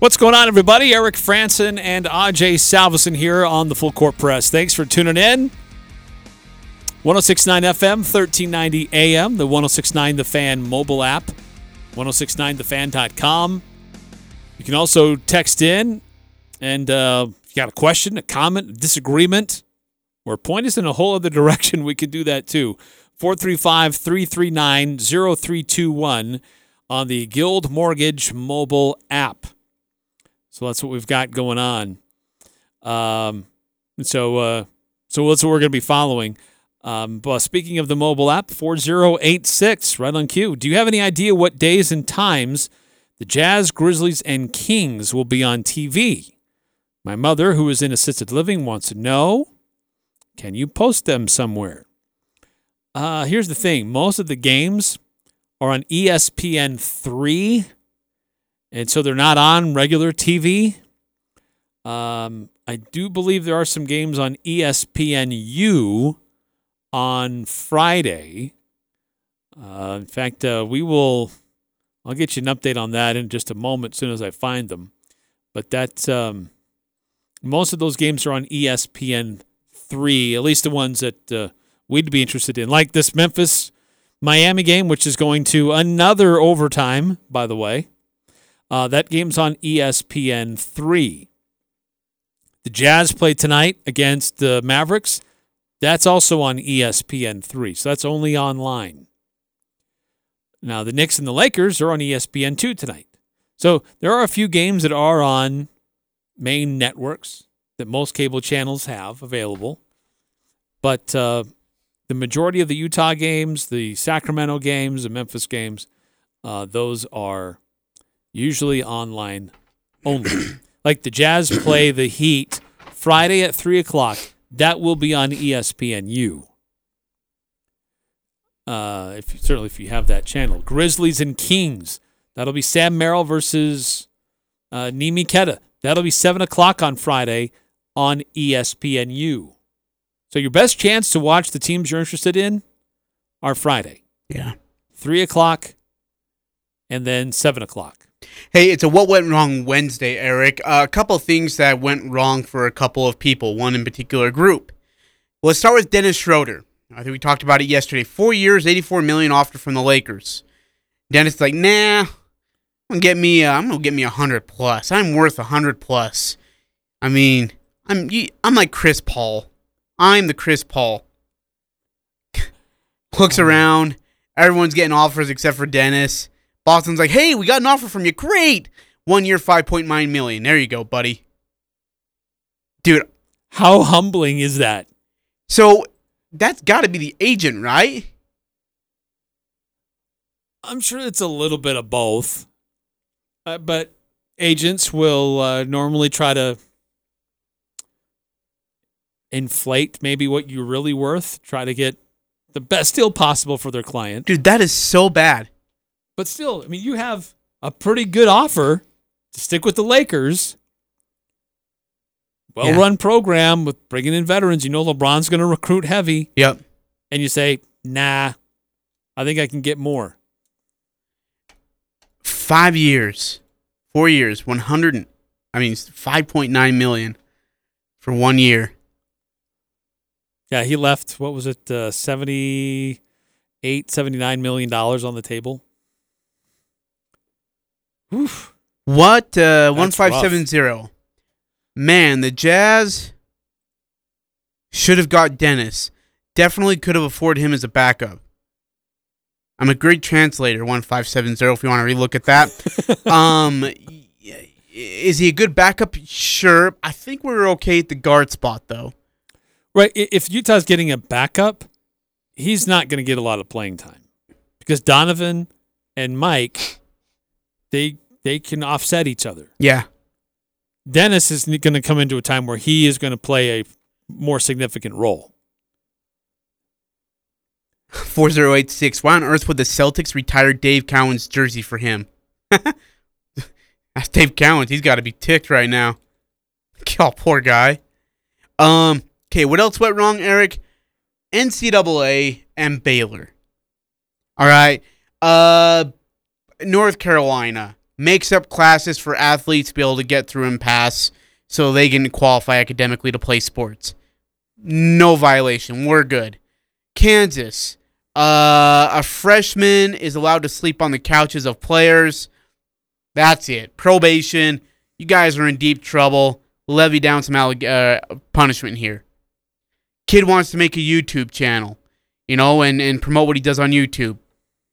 What's going on, everybody? Eric Frandsen and Ajay Salvesen here on the Full Court Press. Thanks for tuning in. 1069 FM, 1390 AM, the 1069 The Fan mobile app, 1069thefan.com. You can also text in and uh, if you got a question, a comment, a disagreement, or point us in a whole other direction, we can do that too. 435 339 0321 on the Guild Mortgage mobile app. So that's what we've got going on. Um, so, uh, so that's what we're going to be following. Um, but speaking of the mobile app, 4086, right on cue. Do you have any idea what days and times the Jazz, Grizzlies, and Kings will be on TV? My mother, who is in assisted living, wants to know can you post them somewhere? Uh, here's the thing most of the games are on ESPN 3, and so they're not on regular TV. Um, I do believe there are some games on ESPNU on Friday. Uh, in fact, uh, we will. I'll get you an update on that in just a moment, as soon as I find them. But that's um, most of those games are on ESPN three, at least the ones that uh, we'd be interested in, like this Memphis Miami game, which is going to another overtime. By the way, uh, that game's on ESPN three. The Jazz play tonight against the Mavericks. That's also on ESPN three, so that's only online. Now the Knicks and the Lakers are on ESPN two tonight. So there are a few games that are on main networks that most cable channels have available. But uh, the majority of the Utah games, the Sacramento games, the Memphis games, uh, those are usually online only. like the Jazz play the Heat Friday at 3 o'clock. That will be on ESPNU. Uh, if certainly if you have that channel, Grizzlies and Kings. That'll be Sam Merrill versus uh, Nimi Queta. That'll be seven o'clock on Friday on ESPNU. So your best chance to watch the teams you're interested in are Friday. Yeah. Three o'clock and then seven o'clock. Hey, it's a what went wrong Wednesday, Eric. Uh, a couple things that went wrong for a couple of people, one in particular group. Well, Let's start with Dennis Schroeder. I think we talked about it yesterday. Four years, eighty-four million offer from the Lakers. Dennis is like, nah, I'm gonna get me. Uh, I'm gonna get me a hundred plus. I'm worth a hundred plus. I mean, I'm I'm like Chris Paul. I'm the Chris Paul. Looks around. Everyone's getting offers except for Dennis. Boston's like, hey, we got an offer from you. Great. One year, 5.9 million. There you go, buddy. Dude. How humbling is that? So that's got to be the agent, right? I'm sure it's a little bit of both. Uh, but agents will uh, normally try to inflate maybe what you're really worth, try to get the best deal possible for their client. Dude, that is so bad. But still, I mean, you have a pretty good offer to stick with the Lakers. Well run program with bringing in veterans. You know LeBron's going to recruit heavy. Yep. And you say, nah, I think I can get more. Five years, four years, 100, I mean, 5.9 million for one year. Yeah, he left, what was it, uh, 78, 79 million dollars on the table. Oof. What? Uh, 1570. Man, the Jazz should have got Dennis. Definitely could have afforded him as a backup. I'm a great translator, 1570, if you want to relook at that. um, is he a good backup? Sure. I think we're okay at the guard spot, though. Right. If Utah's getting a backup, he's not going to get a lot of playing time because Donovan and Mike, they they can offset each other. Yeah. Dennis is going to come into a time where he is going to play a more significant role. 4086. Why on earth would the Celtics retire Dave Cowan's jersey for him? That's Dave Cowens. He's got to be ticked right now. Oh, poor guy. Um. Okay, what else went wrong, Eric? NCAA and Baylor. All right. Uh, North Carolina makes up classes for athletes to be able to get through and pass, so they can qualify academically to play sports. No violation. We're good. Kansas. Uh, a freshman is allowed to sleep on the couches of players. That's it. Probation. You guys are in deep trouble. Levy down some alleg- uh, punishment here. Kid wants to make a YouTube channel, you know, and, and promote what he does on YouTube.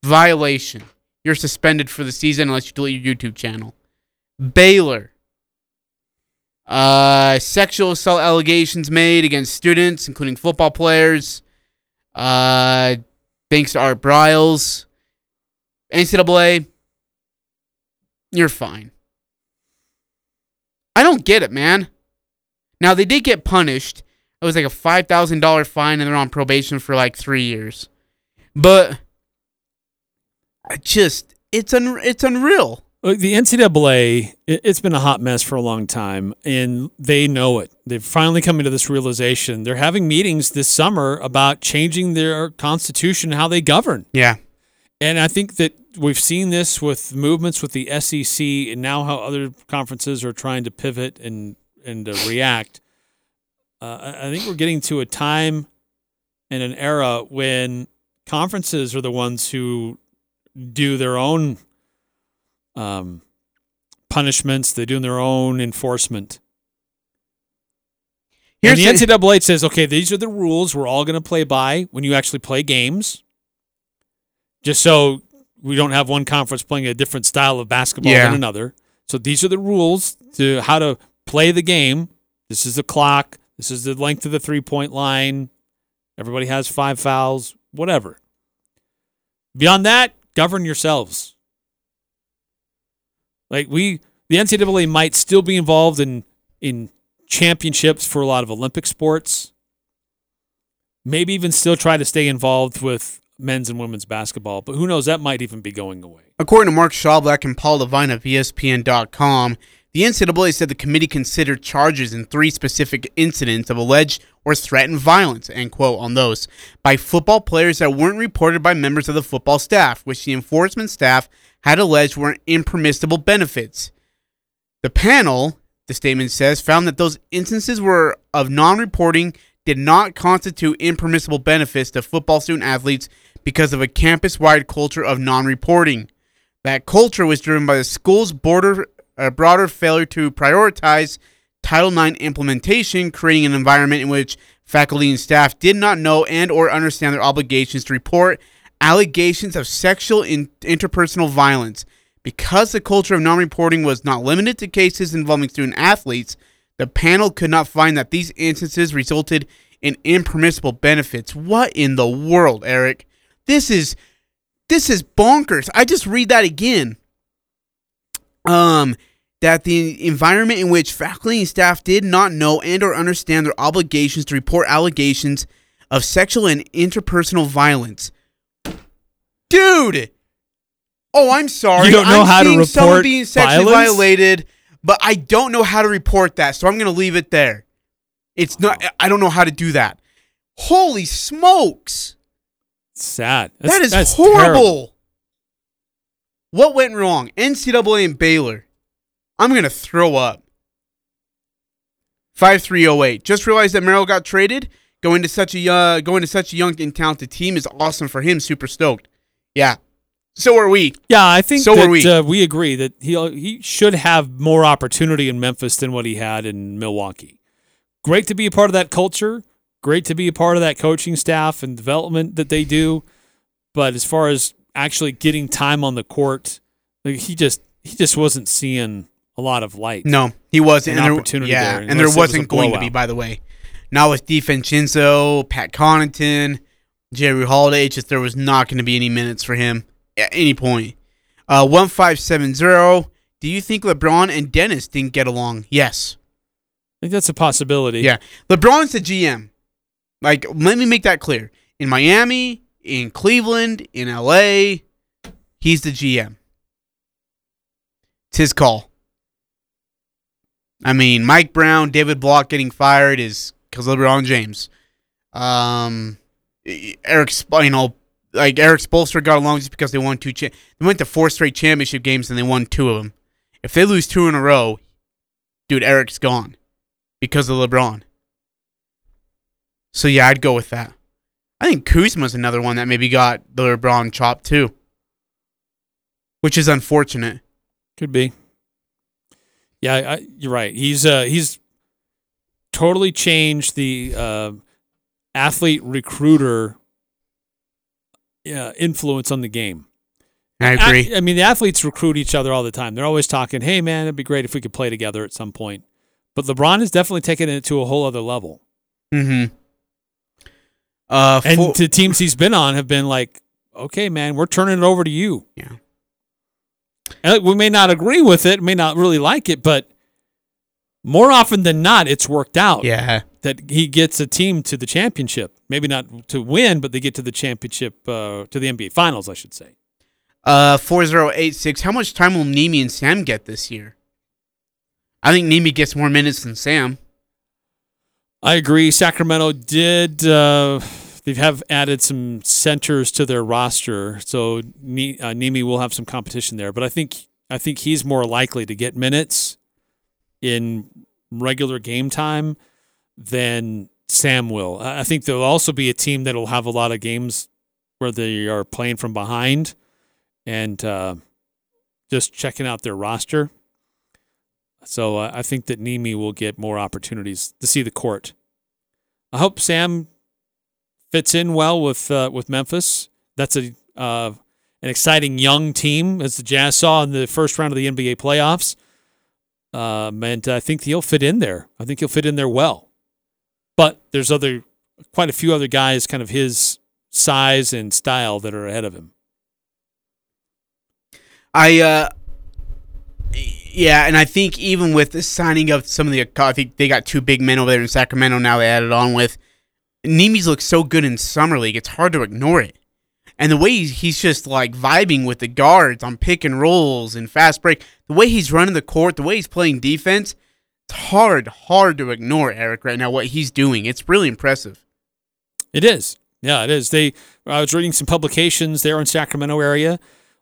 Violation. You're suspended for the season unless you delete your YouTube channel. Baylor. Uh, sexual assault allegations made against students, including football players. Uh, thanks to Art Briles. NCAA, you're fine. I don't get it, man. Now they did get punished. It was like a five thousand dollar fine, and they're on probation for like three years. But I just it's un it's unreal. Look, the NCAA, it- it's been a hot mess for a long time, and they know it. They've finally come into this realization. They're having meetings this summer about changing their constitution, how they govern. Yeah. And I think that we've seen this with movements with the SEC, and now how other conferences are trying to pivot and and uh, react. Uh, I I think we're getting to a time and an era when conferences are the ones who do their own um, punishments. They're doing their own enforcement. and the Here's the- NCAA says, okay, these are the rules we're all going to play by when you actually play games. Just so we don't have one conference playing a different style of basketball Yeah. than another. So these are the rules to how to play the game. This is the clock. This is the length of the three point line. Everybody has five fouls, whatever. Beyond that, govern yourselves. Like we, the NCAA might still be involved in in championships for a lot of Olympic sports. Maybe even still try to stay involved with men's and women's basketball, but who knows? That might even be going away. According to Mark Schlabach and Paula Lavigne of ESPN.com, the NCAA said the committee considered charges in three specific incidents of alleged or threatened violence, end quote, on those by football players that weren't reported by members of the football staff, which the enforcement staff had alleged were impermissible benefits. The panel, the statement says, found that those instances were of non-reporting did not constitute impermissible benefits to football student athletes because of a campus-wide culture of non-reporting. That culture was driven by the school's border, uh, broader failure to prioritize Title IX implementation, creating an environment in which faculty and staff did not know and or understand their obligations to report allegations of sexual in- interpersonal violence. Because the culture of non-reporting was not limited to cases involving student athletes, the panel could not find that these instances resulted in impermissible benefits. What in the world, Eric? This is this is bonkers. I just read that again. Um that the environment in which faculty and staff did not know and or understand their obligations to report allegations of sexual and interpersonal violence. Dude! Oh, I'm sorry. You don't know I'm how to seeing someone report being sexually violence? violated, but I don't know how to report that, so I'm going to leave it there. It's not. Oh. I don't know how to do that. Holy smokes! Sad. that is that's horrible. terrible. What went wrong? NCAA and Baylor. I'm gonna throw up. Five three oh eight. Just realized that Merrill got traded. Going to such a uh, going to such a young and talented team is awesome for him. Super stoked. Yeah. So are we. Yeah, I think So that are we. Uh, we agree that he he should have more opportunity in Memphis than what he had in Milwaukee. Great to be a part of that culture. Great to be a part of that coaching staff and development that they do. But as far as actually getting time on the court, like he just he just wasn't seeing a lot of light. No, he wasn't. An and there- opportunity yeah, there, and there was wasn't going to be. By the way, not with DiVincenzo, Pat Connaughton, Jrue Holiday. Just there was not going to be any minutes for him at any point. Uh, one five seven zero. Do you think LeBron and Dennis didn't get along? Yes. I think that's a possibility. Yeah, LeBron's the GM. Like, let me make that clear. In Miami, in Cleveland, in LA, he's the GM. It's his call. I mean, Mike Brown, David Blatt getting fired is because of LeBron James. Um, Eric, you know, like Erik Spoelstra got along just because they won two. Cha- they went to four straight championship games and they won two of them. If they lose two in a row, dude, Eric's gone because of LeBron. So yeah, I'd go with that. I think Kuzma's another one that maybe got the LeBron chop too, which is unfortunate. Could be. Yeah, I, you're right. He's uh he's totally changed the uh, athlete recruiter uh, influence on the game. I agree. I, I mean, the athletes recruit each other all the time. They're always talking, "Hey, man, it'd be great if we could play together at some point." But LeBron has definitely taken it to a whole other level. Mm-hmm. Uh, and full- the teams he's been on have been like, "Okay, man, we're turning it over to you." Yeah. And we may not agree with it, may not really like it, but more often than not, it's worked out. Yeah. That he gets a team to the championship. Maybe not to win, but they get to the championship, uh, to the NBA Finals, I should say. Uh, four zero eight six. How much time will Nemi and Sam get this year? I think Nemi gets more minutes than Sam. I agree. Sacramento did. Uh, they have added some centers to their roster, so uh, Nemi will have some competition there. But I think I think he's more likely to get minutes in regular game time than Sam will. I think there'll also be a team that'll have a lot of games where they are playing from behind and uh, just checking out their roster. So uh, I think that Nemi will get more opportunities to see the court. I hope Sam fits in well with uh, with Memphis. That's a uh, an exciting young team, as the Jazz saw in the first round of the NBA playoffs. Um, and I think he'll fit in there. I think he'll fit in there well. But there's other quite a few other guys, kind of his size and style, that are ahead of him. I uh yeah, and I think even with the signing of some of the I think they got two big men over there in Sacramento now they added on with Nemi's looks so good in summer league, it's hard to ignore it. And the way he's, he's just like vibing with the guards on pick and rolls and fast break, the way he's running the court, the way he's playing defense, it's hard, hard to ignore Eric right now. What he's doing, it's really impressive. It is. Yeah, it is. They. I was reading some publications there in Sacramento area,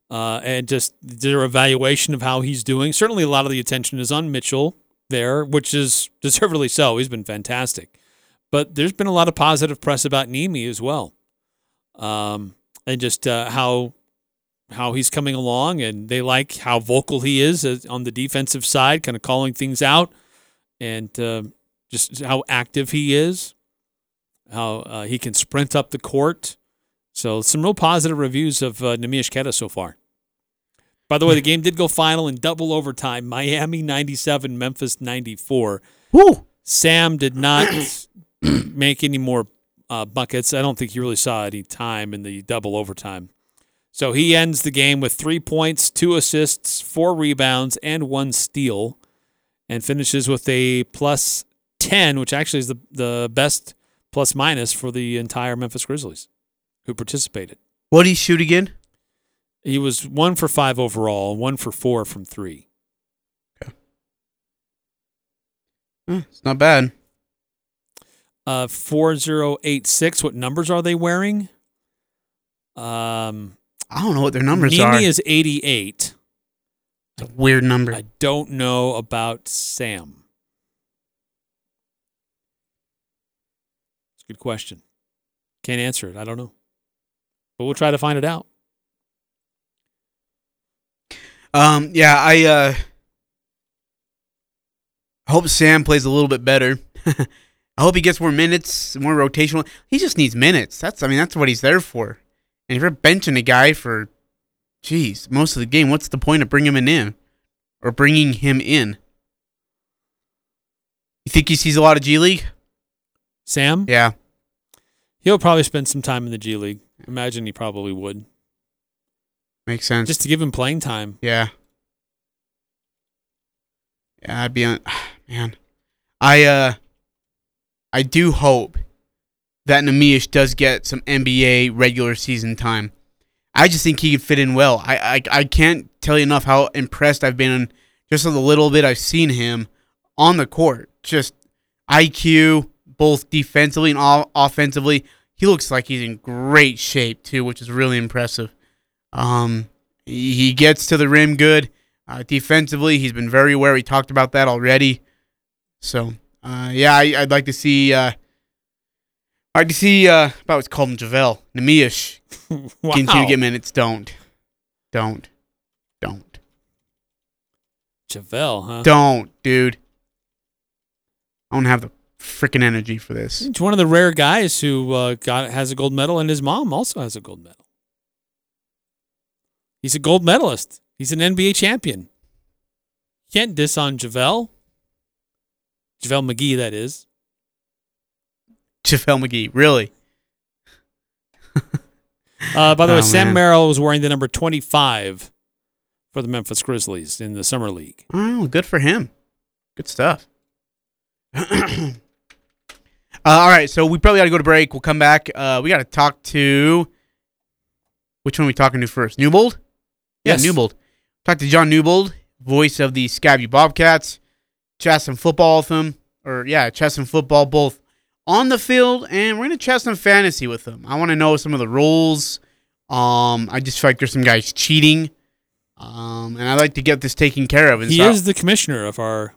uh, and just their evaluation of how he's doing. Certainly, a lot of the attention is on Mitchell there, which is deservedly so. He's been fantastic, but there's been a lot of positive press about Nemi as well, um, and just uh, how how he's coming along, and they like how vocal he is on the defensive side, kind of calling things out, and uh, just how active he is how uh, he can sprint up the court. So some real positive reviews of uh, Neemias Queta so far. By the way, the game did go final in double overtime. Miami 97, Memphis 94. Woo! Sam did not make any more uh, buckets. I don't think he really saw any time in the double overtime. So he ends the game with three points, two assists, four rebounds, and one steal, and finishes with a plus 10, which actually is the, the best plus minus for the entire Memphis Grizzlies who participated. What did he shoot again? He was one for five overall, one for four from three. Eh, it's not bad. Uh, four zero eight six. What numbers are they wearing? Um, I don't know what their numbers Nini are. is eighty eight. It's a weird number. I don't know about Sam. It's a good question. Can't answer it. I don't know. But we'll try to find it out. Um, yeah, I uh I hope Sam plays a little bit better. I hope he gets more minutes, more rotational. He just needs minutes. That's I mean, that's what he's there for. And if you're benching a guy for jeez, most of the game, what's the point of bringing him in? Or bringing him in? You think he sees a lot of G League? Sam? Yeah. He'll probably spend some time in the G League. Imagine he probably would. Makes sense. Just to give him playing time. Yeah. Yeah, I'd be on man. I uh I do hope that Neemias does get some NBA regular season time. I just think he could fit in well. I I, I can't tell you enough how impressed I've been just the little bit I've seen him on the court. Just IQ, both defensively and offensively. He looks like he's in great shape too, which is really impressive. Um, he he gets to the rim good. Uh, defensively, he's been very aware. We talked about that already. So, uh, yeah, I, I'd like to see. Uh, I'd like to see. Uh, about what's called him JaVale Neemias Wow. continue to get minutes. Don't, don't, don't, Javale, huh? don't, dude. I don't have the freaking energy for this. He's one of the rare guys who uh, got has a gold medal, and his mom also has a gold medal. He's a gold medalist. He's an NBA champion. Can't diss on JaVale. JaVale McGee, that is. JaVale McGee, really? Uh, by the way, Oh, Sam man. Merrill was wearing the number 25 for the Memphis Grizzlies in the Summer League. Oh, good for him. Good stuff. uh, all right, so we probably got to go to break. We'll come back. Uh, we got to talk to which one are we talking to first? Newbold? Yeah, Yes. Newbold. Talk to John Newbold, voice of the Sky View Bobcats. Chat and football with him, or yeah, chess and football both on the field, and we're gonna chess and fantasy with him. I want to know some of the rules. Um, I just feel like there's some guys cheating. Um, and I'd like to get this taken care of. And He so- is the commissioner of our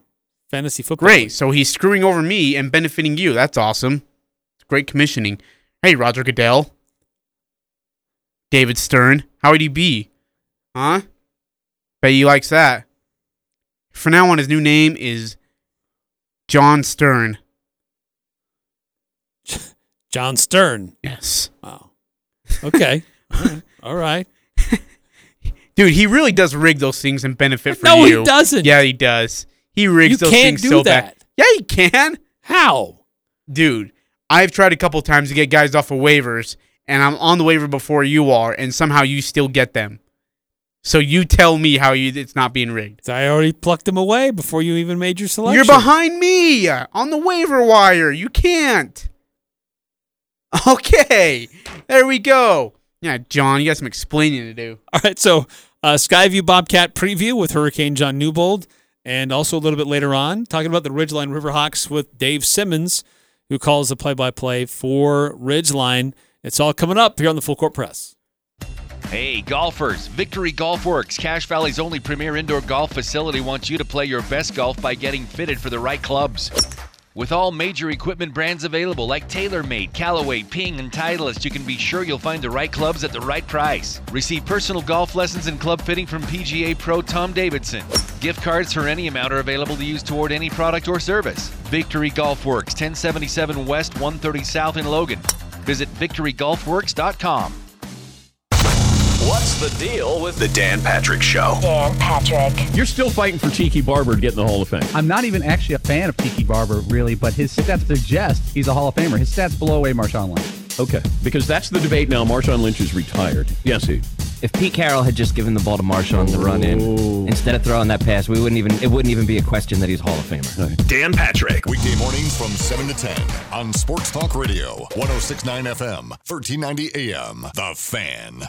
fantasy football. Great. So he's screwing over me and benefiting you. That's awesome. It's great commissioning. Hey, Roger Goodell. David Stern. How would he be? Huh? Bet he likes that. For now on, his new name is John Stern. John Stern. Yes. Wow. Okay. All right. All right. Dude, he really does rig those things and benefit for No, he doesn't. Yeah, he does. He rigs You those can't things do so that. bad. Yeah, he can. How? Dude, I've tried a couple times to get guys off of waivers, and I'm on the waiver before you are, and somehow you still get them. So you tell me how you it's not being rigged. I already plucked him away before you even made your selection. You're behind me on the waiver wire. You can't. Okay, there we go. Yeah, John, you got some explaining to do. All right, so uh, Sky View Bobcat preview with Hurricane John Newbold, and also a little bit later on talking about the Ridgeline Riverhawks with Dave Simmons, who calls the play-by-play for Ridgeline. It's all coming up here on the Full Court Press. Hey, golfers! Victory Golf Works, Cache Valley's only premier indoor golf facility, wants you to play your best golf by getting fitted for the right clubs. With all major equipment brands available like TaylorMade, Callaway, Ping, and Titleist, you can be sure you'll find the right clubs at the right price. Receive personal golf lessons and club fitting from PGA Pro Tom Davidson. Gift cards for any amount are available to use toward any product or service. Victory Golf Works, 1077 West, 130 South in Logan. Visit victorygolfworks.com. What's the deal with the Dan Patrick Show? Dan Patrick. You're still fighting for Tiki Barber to get in the Hall of Fame. I'm not even actually a fan of Tiki Barber, really, but his stats suggest he's a Hall of Famer. His stats blow away Marshawn Lynch. Okay, because that's the debate now. Marshawn Lynch is retired. Yes, he. If Pete Carroll had just given the ball to Marshall on the run in oh. instead of throwing that pass, we wouldn't even it wouldn't even be a question that he's Hall of Famer. Dan Patrick. Weekday mornings from 7 to 10 on Sports Talk Radio, 1069 FM, 1390 AM. The Fan.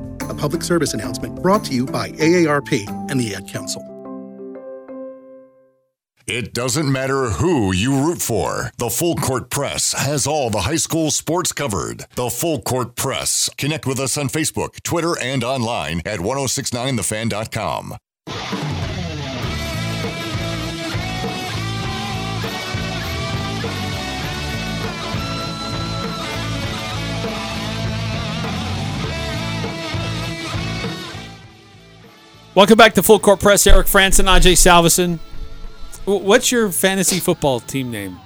public service announcement brought to you by AARP and the Ad Council. It doesn't matter who you root for. The Full Court Press has all the high school sports covered. The Full Court Press. Connect with us on Facebook, Twitter, and online at 1069thefan.com. Welcome back to Full Court Press. Eric Frandsen, Ajay Salvesen. W- What's your fantasy football team name?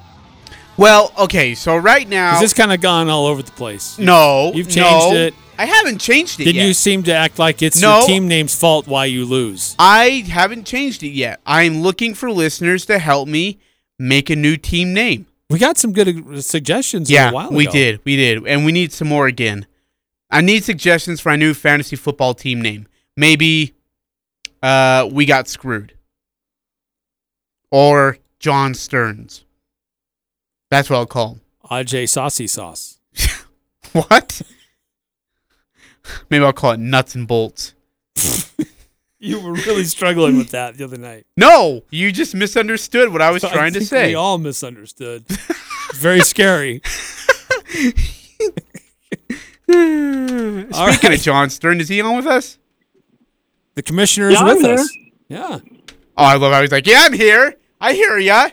Well, okay, so right now, it's kind of gone all over the place. no, You've changed no, it. I haven't changed it Then yet. you seem to act like it's No. your team name's fault why you lose. I haven't changed it yet. I'm looking for listeners to help me make a new team name. We got some good uh, suggestions yeah, a while we did, we did, and we need some more again. I need suggestions for a new fantasy football team name. Maybe, uh, we got screwed, or John Stearns. That's what I'll call him. Ajay Saucy Sauce. What? Maybe I'll call it Nuts and Bolts. You were really struggling with that the other night. No, you just misunderstood what I was I trying to think say. We all misunderstood. Very scary. Speaking right. of John Stern, is he on with us? The commissioner is Yeah, with here. us. Yeah. Oh, I love how he's like, "Yeah, I'm here. I hear ya."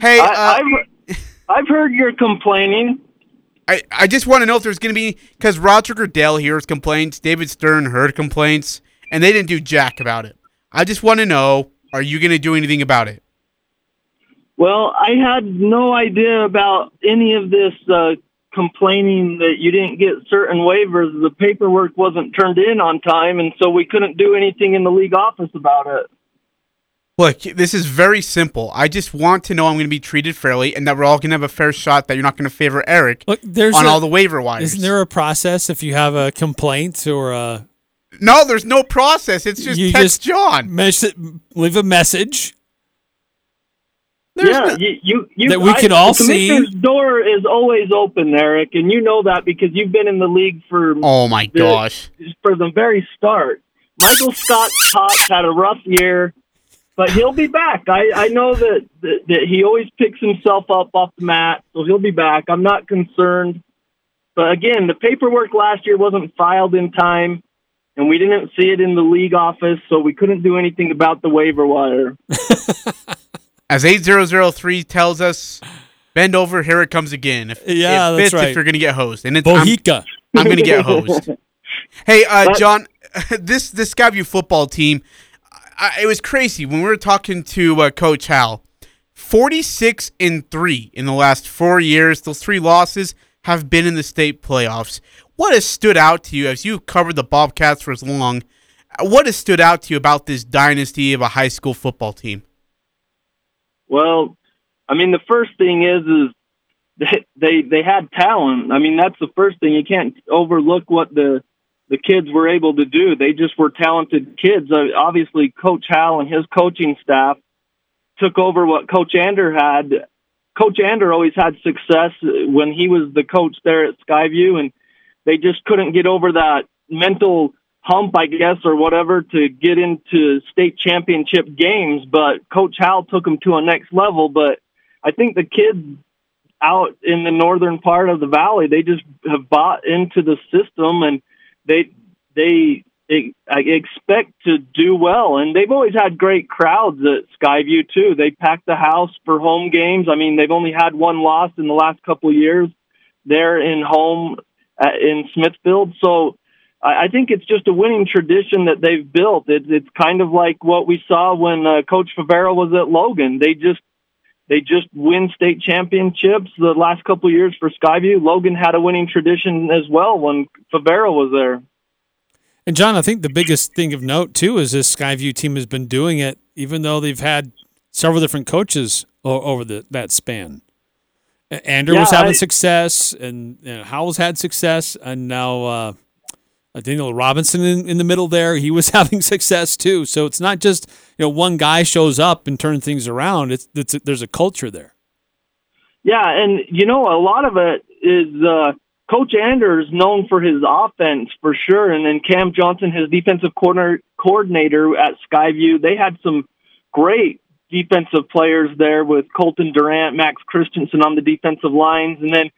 Hey, uh, I, I've, I've heard you're complaining. I, I just want to know if there's going to be because Roger Goodell hears complaints, David Stern heard complaints, and they didn't do jack about it. I just want to know: Are you going to do anything about it? Well, I had no idea about any of this uh, complaining that you didn't get certain waivers. The paperwork wasn't turned in on time, and so we couldn't do anything in the league office about it. Look, this is very simple. I just want to know I'm going to be treated fairly, and that we're all going to have a fair shot. That you're not going to favor Eric There's on a- all the waiver wires. Isn't there a process if you have a complaint or a No, there's no process. It's just you text just John. mes- leave a message yeah, you, you, you that we I- can all the see. commissioner's door is always open, Eric, and you know that because you've been in the league for Oh my the- gosh. for the very start. Michael Scott Potts had a rough year, but he'll be back. I, I know that, that that he always picks himself up off the mat, so he'll be back. I'm not concerned. But again, the paperwork last year wasn't filed in time, and we didn't see it in the league office, so we couldn't do anything about the waiver wire. As 8003 tells us, bend over, here it comes again. If, Yeah, it that's fits right. if you're going to get hosed. And it's, Bohica. I'm, I'm going to get hosed. Hey, uh, John, this this Sky View football team, I, it was crazy when we were talking to uh, Coach Hal. Forty-six and three in the last four years. Those three losses have been in the state playoffs. What has stood out to you as you've covered the Bobcats for as long? What has stood out to you about this dynasty of a high school football team? Well, I mean, the first thing is is they they, they had talent. I mean, that's the first thing. You can't overlook what the the kids were able to do. They just were talented kids. Uh, obviously, Coach Hal and his coaching staff took over what Coach Ander had. Coach Ander always had success when he was the coach there at Sky View, and they just couldn't get over that mental hump, I guess, or whatever to get into state championship games. But Coach Hal took them to a next level. But I think the kids out in the northern part of the valley, they just have bought into the system and they they I expect to do well. And they've always had great crowds at Sky View too. They pack the house for home games. I mean, they've only had one loss in the last couple of years. They're in home at, in Smithfield, so I, I think it's just a winning tradition that they've built. It, it's kind of like what we saw when uh, Coach Favero was at Logan. They just they just win state championships the last couple of years for Sky View. Logan had a winning tradition as well when Favero was there. And John, I think the biggest thing of note too is this Sky View team has been doing it, even though they've had several different coaches o- over the that span. Andrew was having I- success, and you know, Howell's had success, and now uh, Daniel Robinson in, in the middle there, he was having success too. So it's not just you know one guy shows up and turns things around. It's, it's there's a culture there. Yeah, and you know a lot of it is uh, Coach Anders known for his offense for sure, and then Cam Johnson, his defensive corner coordinator at Sky View, they had some great defensive players there with Colton Durant, Max Christensen on the defensive lines, and then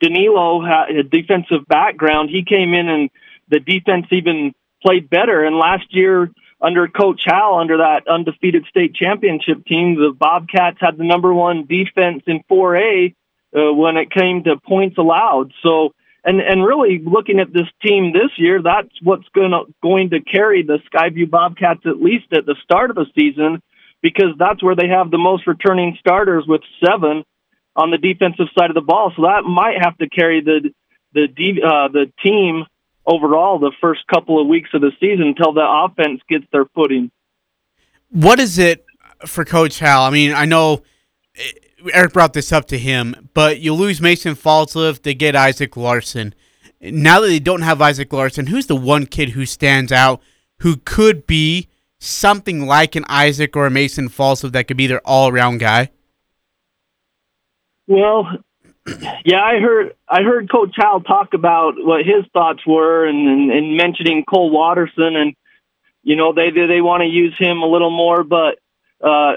Danilo had a defensive background. He came in and the defense even played better. And last year, under Coach Hal, under that undefeated state championship team, the Bobcats had the number one defense in 4A uh, when it came to points allowed. So, and and really looking at this team this year, that's what's going to going to carry the Sky View Bobcats at least at the start of the season, because that's where they have the most returning starters with seven on the defensive side of the ball. So that might have to carry the the uh, the team overall the first couple of weeks of the season until the offense gets their footing. What is it for Coach Hal? I mean, I know eh, Eric brought this up to him, but you lose Mason Falslev to get Isaac Larson. Now that they don't have Isaac Larson, who's the one kid who stands out who could be something like an Isaac or a Mason Falslev that could be their all around guy? Well, yeah, I heard I heard Coach Hal talk about what his thoughts were, and, and, and mentioning Cole Watterson, and you know they they, they want to use him a little more, but uh,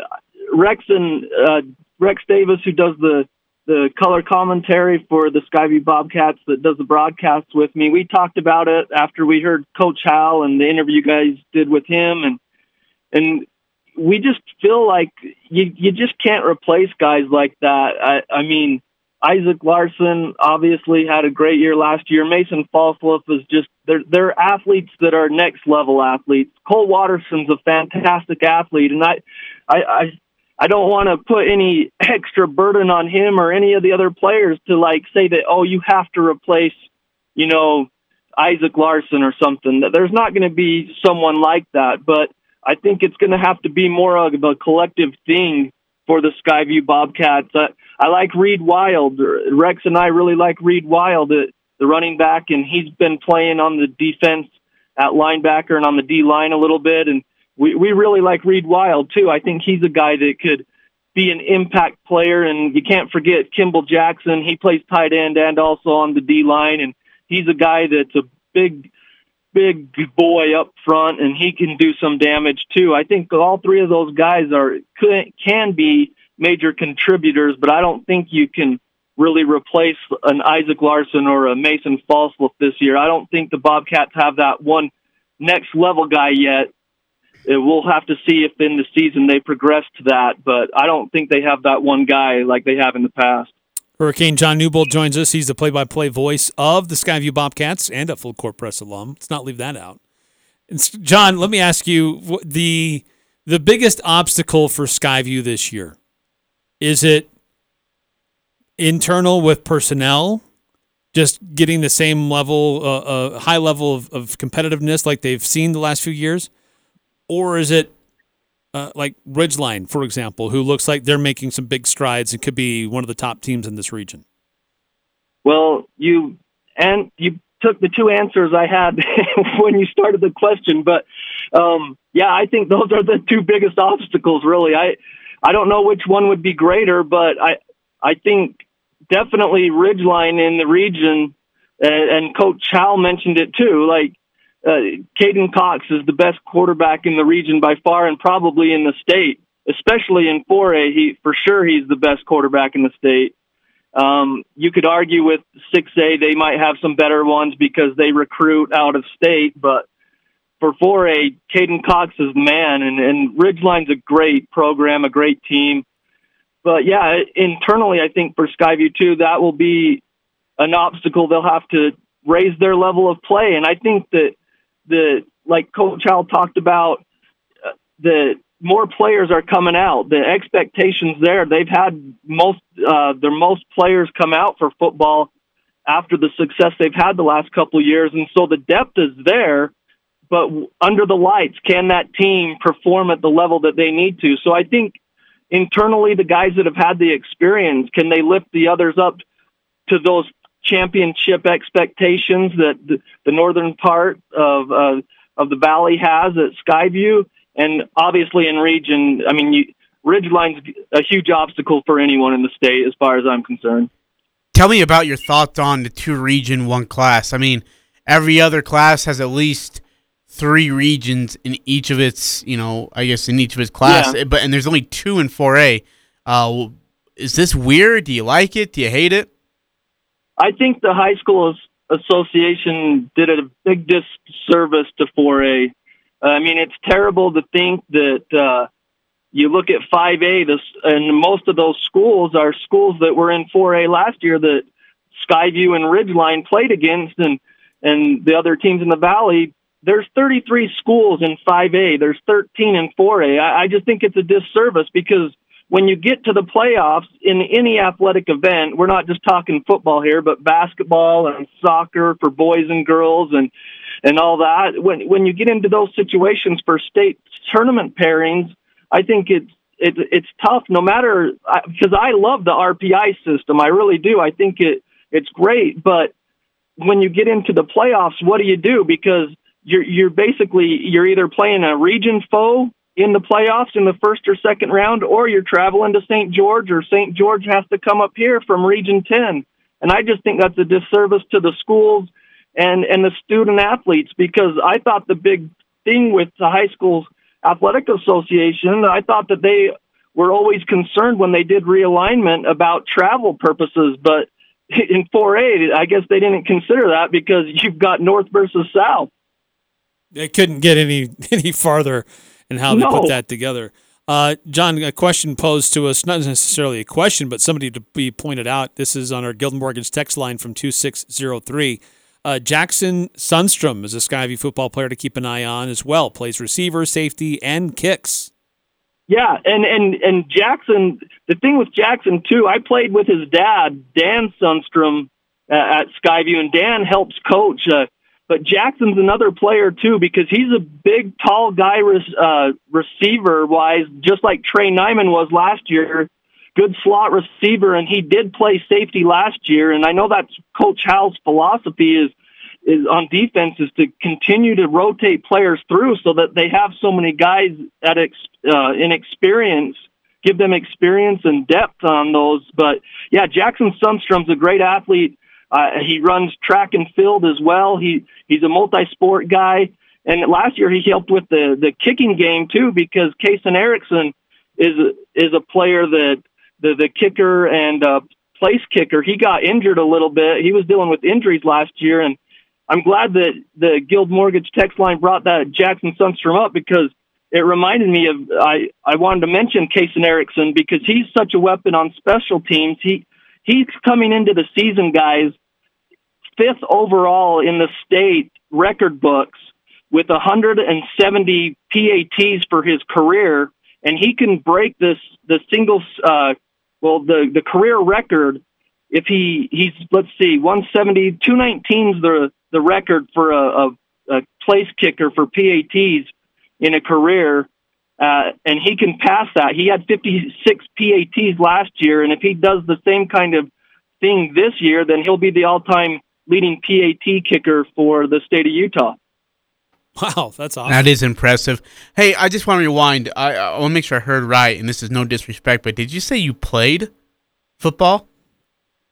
Rex and uh, Rex Davis, who does the the color commentary for the Sky View Bobcats, that does the broadcasts with me, we talked about it after we heard Coach Hal and the interview you guys did with him, and and we just feel like you you just can't replace guys like that. I, I mean, Isaac Larson obviously had a great year last year. Mason Falslev is just they're they're athletes that are next level athletes. Cole Watterson's a fantastic athlete, and I I I, I don't want to put any extra burden on him or any of the other players to like say that oh you have to replace you know Isaac Larson or something. That There's not going to be someone like that, but I think it's going to have to be more of a collective thing for the Sky View Bobcats. I, I like Reed Wild. Rex and I really like Reed Wild, the, running back, and he's been playing on the defense at linebacker and on the D line a little bit. And we, we really like Reed Wild too. I think he's a guy that could be an impact player. And you can't forget Kimball Jackson. He plays tight end and also on the D line. And he's a guy that's a big, big boy up front and he can do some damage too. I think all three of those guys are can, can be major contributors, but I don't think you can really replace an Isaac Larson or a Mason Falslev this year. I don't think the Bobcats have that one next level guy yet. Uh, We'll have to see if in the season they progress to that, but I don't think they have that one guy like they have in the past. Hurricane John Newbold joins us. He's the play-by-play voice of the Sky View Bobcats and a full court press alum. Let's not leave that out. And John, let me ask you the the biggest obstacle for Sky View this year. Is it internal with personnel, just getting the same level, uh, uh, high level of, of competitiveness like they've seen the last few years, or is it uh, like Ridgeline, for example, who looks like they're making some big strides and could be one of the top teams in this region? Well, you and you took the two answers I had when you started the question, but um, yeah, I think those are the two biggest obstacles. Really, I I don't know which one would be greater, but I I think definitely Ridgeline in the region, uh, and Coach Chow mentioned it too. Like uh, Caden Cox is the best quarterback in the region by far, and probably in the state, especially in 4A. He for sure he's the best quarterback in the state. Um, you could argue with 6A they might have some better ones because they recruit out of state, but for 4A, Caden Cox is man, and, and Ridgeline's a great program, a great team. But yeah, internally, I think for Sky View too, that will be an obstacle. They'll have to raise their level of play, and I think that the like Coach Howell talked about, uh, the more players are coming out. The expectations there. They've had most uh, their most players come out for football after the success they've had the last couple years, and so the depth is there. But under the lights, can that team perform at the level that they need to? So I think internally, the guys that have had the experience, can they lift the others up to those championship expectations that the, the northern part of uh, of the valley has at Sky View, and obviously in region. I mean, you, Ridgeline's a huge obstacle for anyone in the state, as far as I'm concerned. Tell me about your thoughts on the two region one class. I mean, every other class has at least three regions in each of its, you know, I guess in each of its class. Yeah. But and there's only two in 4A. Uh, is this weird? Do you like it? Do you hate it? I think the high school association did a big disservice to 4A. I mean, it's terrible to think that uh, you look at 5A, this, and most of those schools are schools that were in 4A last year that Sky View and Ridgeline played against, and and the other teams in the valley. There's 33 schools in 5A. There's 13 in 4A. I, I just think it's a disservice because when you get to the playoffs in any athletic event, we're not just talking football here, but basketball and soccer for boys and girls and and all that. When when you get into those situations for state tournament pairings, I think it's it, it's tough. No matter because I love the RPI system, I really do. I think it it's great, but when you get into the playoffs, what do you do? Because you're you're basically you're either playing a region foe in the playoffs in the first or second round, or you're traveling to St. George, or St. George has to come up here from Region 10. And I just think that's a disservice to the schools and, and the student athletes because I thought the big thing with the high school athletic association, I thought that they were always concerned when they did realignment about travel purposes, but in 4A, I guess they didn't consider that because you've got north versus south. They couldn't get any any farther in how they No. put that together. Uh, John, a question posed to us, not necessarily a question, but somebody to be pointed out. This is on our Guild Mortgage text line from 2603. Uh, Jackson Sundstrom is a Skyview football player to keep an eye on as well. Plays receiver, safety, and kicks. Yeah, and and and Jackson. The thing with Jackson too, I played with his dad, Dan Sundstrom, uh, at Skyview, and Dan helps coach. Uh, but Jackson's another player too because he's a big, tall guy, uh, receiver wise, just like Trey Nyman was last year. Good slot receiver, and he did play safety last year. And I know that's Coach Howell's philosophy is is on defense is to continue to rotate players through so that they have so many guys at ex, uh, in experience, give them experience and depth on those. But yeah, Jackson Sundstrom's a great athlete. Uh, he runs track and field as well. He he's a multi-sport guy, and last year he helped with the the kicking game too because Kason Erickson is is a player that the the kicker and uh, place kicker. He got injured a little bit. He was dealing with injuries last year, and I'm glad that the Guild Mortgage text line brought that Jackson Sundstrom up because it reminded me of I I wanted to mention Kason Erickson because he's such a weapon on special teams. He he's coming into the season, guys, fifth overall in the state record books with 170 PATs for his career, and he can break this the single uh, well the the career record if he he's let's see 170 219 is the the record for a, a, a place kicker for PATs in a career. Uh, and he can pass that. He had 56 PATs last year, and if he does the same kind of thing this year, then he'll be the all-time leading PAT kicker for the state of Utah. Wow, that's awesome. That is impressive. Hey, I just want to rewind. I, I want to make sure I heard right, and this is no disrespect, but did you say you played football?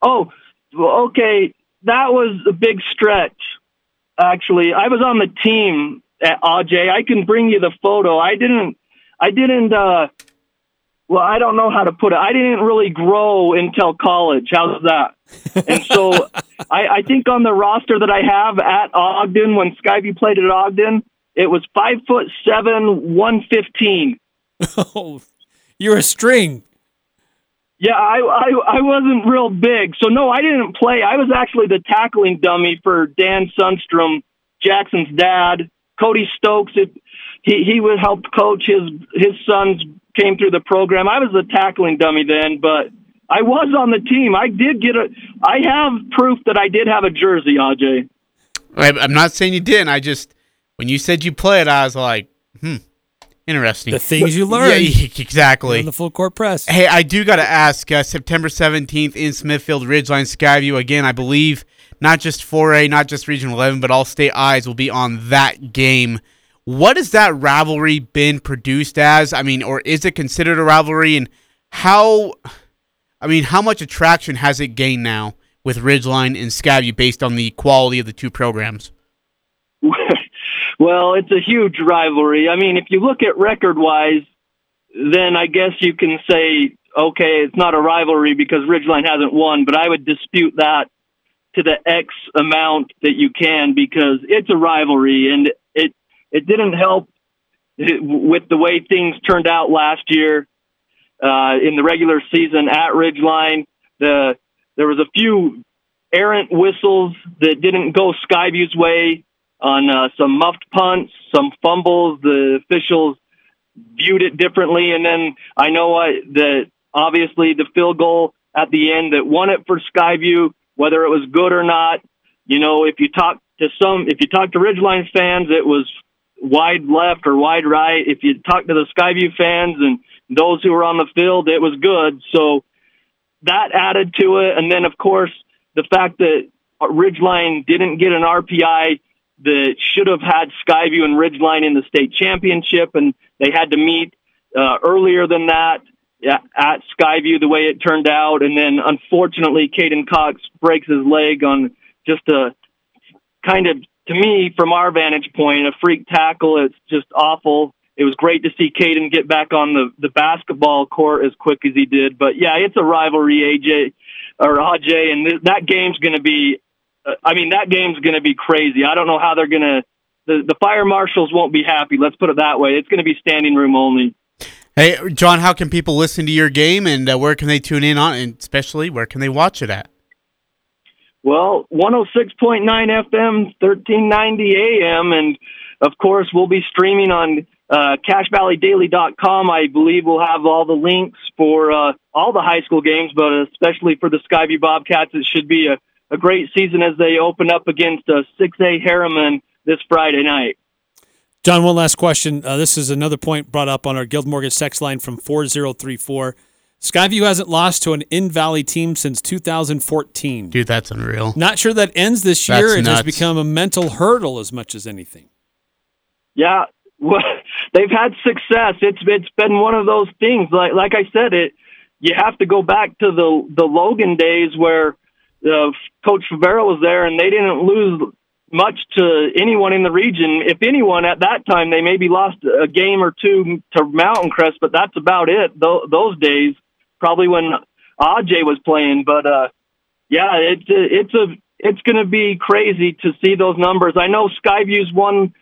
Oh, okay, that was a big stretch. actually. I was on the team at AJ. I can bring you the photo. I didn't. I didn't. uh Well, I don't know how to put it. I didn't really grow until college. How's that? and so I, I think on the roster that I have at Ogden when Skyview played at Ogden, it was five foot seven, one fifteen. Oh, you're a string. Yeah, I, I I wasn't real big, so no, I didn't play. I was actually the tackling dummy for Dan Sundstrom, Jackson's dad. Cody Stokes, it, he he would help coach his his sons came through the program. I was the tackling dummy then, but I was on the team. I did get a. I have proof that I did have a jersey, Aj. I, I'm not saying you didn't. I just when you said you played, I was like, hmm, interesting. The things you learn. Yeah, exactly. On the full court press. Hey, I do got to ask. Uh, September 17th in Smithfield, Ridgeline Skyview. Again, I believe not just 4A, not just Region 11, but all state eyes will be on that game. What has that rivalry been produced as? I mean, or is it considered a rivalry? And how, I mean, how much attraction has it gained now with Ridgeline and Skyview based on the quality of the two programs? Well, it's a huge rivalry. I mean, if you look at record wise, then I guess you can say, okay, it's not a rivalry because Ridgeline hasn't won, but I would dispute that to the X amount that you can because it's a rivalry and it, it didn't help with the way things turned out last year uh, in the regular season at Ridgeline. The, there was a few errant whistles that didn't go Skyview's way on uh, some muffed punts, some fumbles. The officials viewed it differently, and then I know what that obviously the field goal at the end that won it for Skyview, whether it was good or not. You know, if you talk to some, if you talk to Ridgeline fans, it was wide left or wide right. If you talk to the Skyview fans and those who were on the field, it was good. So that added to it, and then of course the fact that Ridgeline didn't get an RPI that should have had Skyview and Ridgeline in the state championship, and they had to meet uh, earlier than that at Skyview the way it turned out. And then unfortunately, Caden Cox breaks his leg on just a kind of, to me, from our vantage point, a freak tackle. It's just awful. It was great to see Caden get back on the, the basketball court as quick as he did. But yeah, it's a rivalry, AJ or AJ, and th- that game's going to be uh, I mean, that game's going to be crazy. I don't know how they're going to. The, the fire marshals won't be happy. Let's put it that way. It's going to be standing room only. Hey, John, how can people listen to your game and uh, where can they tune in on, and especially where can they watch it at? Well, 106.9 FM, 1390 AM, and of course, we'll be streaming on uh, CacheValleyDaily.com. I believe we'll have all the links for uh, all the high school games, but especially for the Skyview Bobcats, it should be a a great season as they open up against a 6A Herriman this Friday night. John, one last question. Uh, this is another point brought up on our Guild Mortgage text line from 4034. Skyview hasn't lost to an in Valley team since 2014. Dude, that's unreal. Not sure that ends this That's year. It has become a mental hurdle as much as anything. Yeah, well, they've had success. It's it's been one of those things. Like like I said, it you have to go back to the the Logan days where uh, Coach Favero was there, and they didn't lose much to anyone in the region. If anyone at that time, they maybe lost a game or two to Mountain Crest, but that's about it. Th- those days, probably when Aj was playing. But uh, yeah, it's it's a it's going to be crazy to see those numbers. I know Skyview's won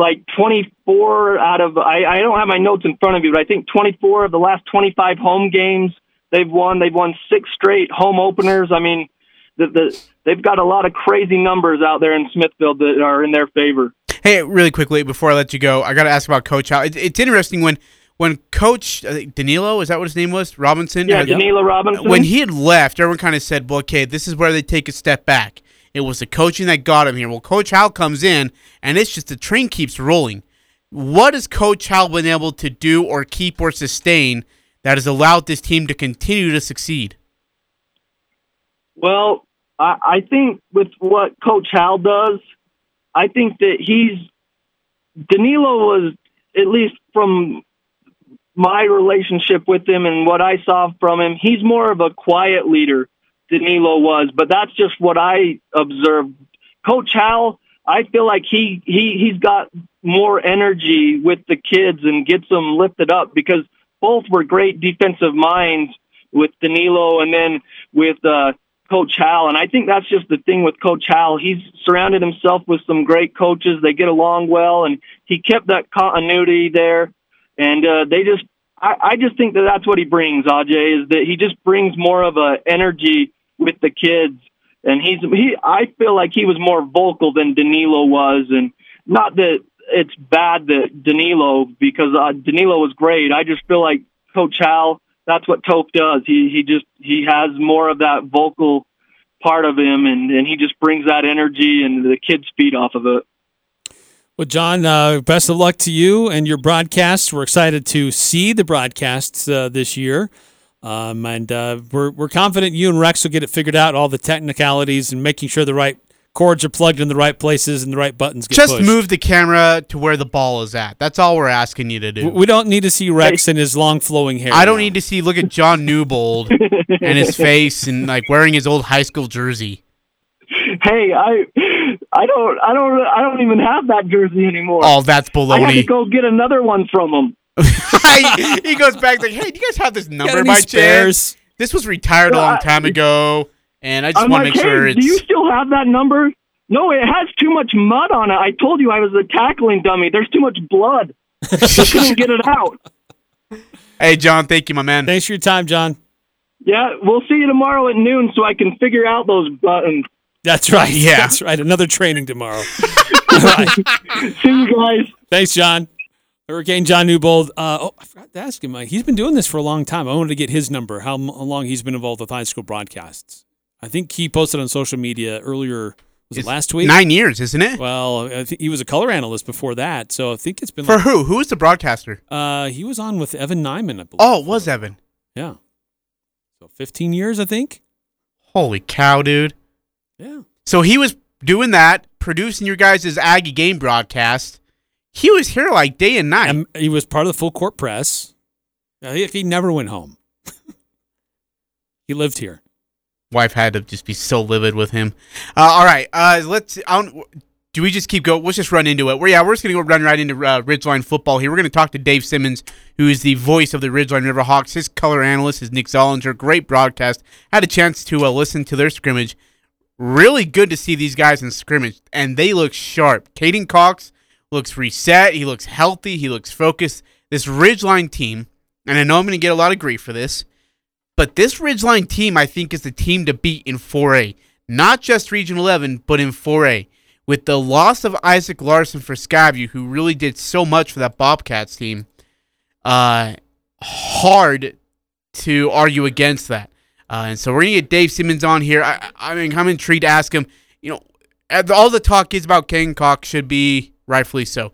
like 24 out of I, I don't have my notes in front of me, but I think 24 of the last 25 home games they've won. They've won six straight home openers. I mean, the, the they've got a lot of crazy numbers out there in Smithfield that are in their favor. Hey, really quickly before I let you go, I got to ask about Coach Howell. It, it's interesting when when Coach Danilo is that what his name was Robinson? Yeah, Danilo Robinson. When he had left, everyone kind of said, "Well, okay, this is where they take a step back." It was the coaching that got him here. Well, Coach Howell comes in, and it's just the train keeps rolling. What has Coach Howell been able to do or keep or sustain that has allowed this team to continue to succeed? Well, I, think with what Coach Howell does, I think that he's Danilo was at least from my relationship with him and what I saw from him, he's more of a quiet leader. Danilo was, but that's just what I observed. Coach Howell, I feel like he he he's got more energy with the kids and gets them lifted up because both were great defensive minds with Danilo and then with uh, Coach Howell. And I think that's just the thing with Coach Howell. He's surrounded himself with some great coaches. They get along well, and he kept that continuity there. And uh, they just, I, I just think that that's what he brings, Aj, is that he just brings more of a energy with the kids. And he's he. I feel like he was more vocal than Danilo was, and not that it's bad that Danilo because uh, Danilo was great. I just feel like Coach Howell. That's what Tope does. He he just he has more of that vocal part of him, and and he just brings that energy, and the kids feed off of it. Well, John, uh, best of luck to you and your broadcasts. We're excited to see the broadcasts uh, this year. Um, and uh, we're, we're confident you and Rex will get it figured out, all the technicalities and making sure the right cords are plugged in the right places and the right buttons get Just pushed. move the camera to where the ball is at. That's all we're asking you to do. We don't need to see Rex and his long flowing hair. I don't need to see. Look at John Newbold and his face and like wearing his old high school jersey. Hey, I I don't I don't I don't even have that jersey anymore. Oh, that's I had to baloney. go get another one from him. he goes back like, "Hey, do you guys have this number any by spares? chance? This was retired a long time ago, and I just I'm want to like, make sure it's." do you still have that number? No, it has too much mud on it. I told you I was a tackling dummy. There's too much blood. I couldn't get it out. Hey, John, thank you, my man. Thanks for your time, John. Yeah, we'll see you tomorrow at noon so I can figure out those buttons. That's right. Yeah. That's right. Another training tomorrow. See you guys. Thanks, John. Hurricane John Newbold. Uh, oh, I forgot to ask him. Uh, he's been doing this for a long time. I wanted to get his number, how, m- how long he's been involved with high school broadcasts. I think he posted on social media earlier, was it last week? nine years, isn't it? Well, I think he was a color analyst before that. So I think it's been For like, who? Who was the broadcaster? Uh, he was on with Evan Nyman, I believe. Oh, it was Evan. Yeah. So 15 years, I think. Holy cow, dude. Yeah. So he was doing that, producing your guys' Aggie game broadcast. He was here like day and night. And he was part of the full court press. He, he never went home. he lived here. Wife had to just be so livid with him. Uh, all right, uh, let's. I don't, do we just keep going? Let's just run into it. We're, yeah, we're just gonna go run right into uh, Ridgeline football here. We're gonna talk to Dave Simmons, who is the voice of the Ridgeline Riverhawks. His color analyst is Nick Zollinger. Great broadcast. Had a chance to uh, listen to their scrimmage. Really good to see these guys in scrimmage, and they look sharp. Caden Cox looks reset. He looks healthy. He looks focused. This Ridgeline team, and I know I'm going to get a lot of grief for this, but this Ridgeline team, I think, is the team to beat in 4A. Not just Region 11, but in 4A. With the loss of Isaac Larson for Skyview, who really did so much for that Bobcats team, uh, hard to argue against that. Uh, and so we're gonna get Dave Simmons on here. I, I mean, I'm intrigued to ask him. You know, all the talk is about Ken Cox should be rightfully so.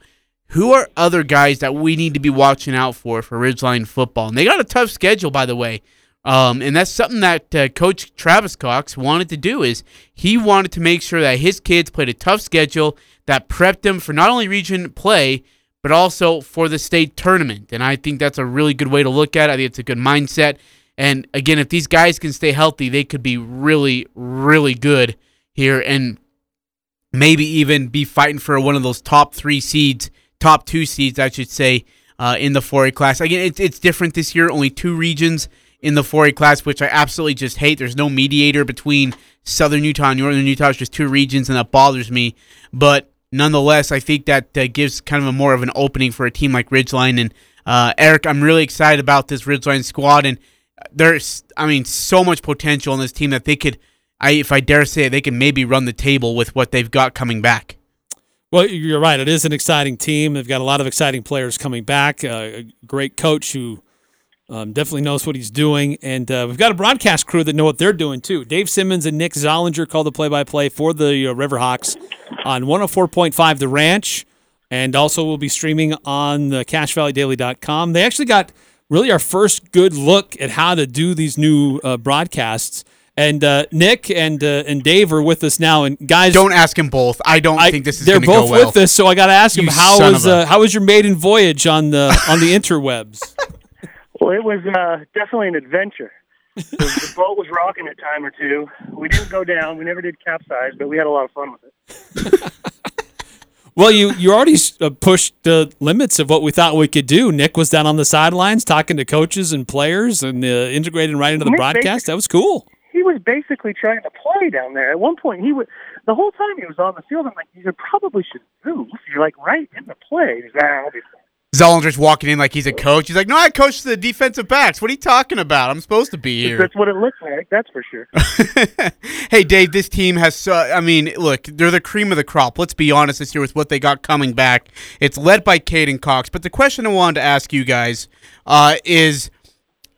Who are other guys that we need to be watching out for for Ridgeline football? And they got a tough schedule, by the way. Um, and that's something that uh, Coach Travis Cox wanted to do is he wanted to make sure that his kids played a tough schedule that prepped them for not only region play but also for the state tournament. And I think that's a really good way to look at it. I think it's a good mindset. And again, if these guys can stay healthy, they could be really, really good here and maybe even be fighting for one of those top three seeds, top two seeds, I should say, uh, in the 4A class. Again, it's, it's different this year. Only two regions in the 4A class, which I absolutely just hate. There's no mediator between Southern Utah and Northern Utah. It's just two regions, and that bothers me. But nonetheless, I think that uh, gives kind of a more of an opening for a team like Ridgeline. And uh, Eric, I'm really excited about this Ridgeline squad. And there's, I mean, so much potential in this team that they could, I if I dare say it, they can maybe run the table with what they've got coming back. Well, you're right. It is an exciting team. They've got a lot of exciting players coming back. Uh, a great coach who um, definitely knows what he's doing, and uh, we've got a broadcast crew that know what they're doing too. Dave Simmons and Nick Zollinger call the play-by-play for the uh, Riverhawks on 104.5 The Ranch, and also we'll be streaming on the CacheValleyDaily.com. They actually got really our first good look at how to do these new uh, broadcasts. And uh, Nick and uh, and Dave are with us now. And guys, Don't ask him both. I don't think this is they're going go both well. with us, so I got to ask them You how was a- uh, how was your maiden voyage on the on the interwebs? Well, it was uh, definitely an adventure. the, the boat was rocking a time or two. We didn't go down. We never did capsize, but we had a lot of fun with it. Well, you you already uh, pushed the limits of what we thought we could do. Nick was down on the sidelines talking to coaches and players and uh, integrating right into the Nick broadcast. That was cool. He was basically trying to play down there. At one point, he would the whole time he was on the field. I'm like, you probably should move. You're like right in the play. He's like, "Ah, I'll be fine." Zollinger's walking in like he's a coach. He's like, no, I coach the defensive backs. What are you talking about? I'm supposed to be here. That's what it looks like. That's for sure. hey, Dave, this team has so. I mean, look, they're the cream of the crop. Let's be honest this year with what they got coming back. It's led by Caden Cox. But the question I wanted to ask you guys uh, is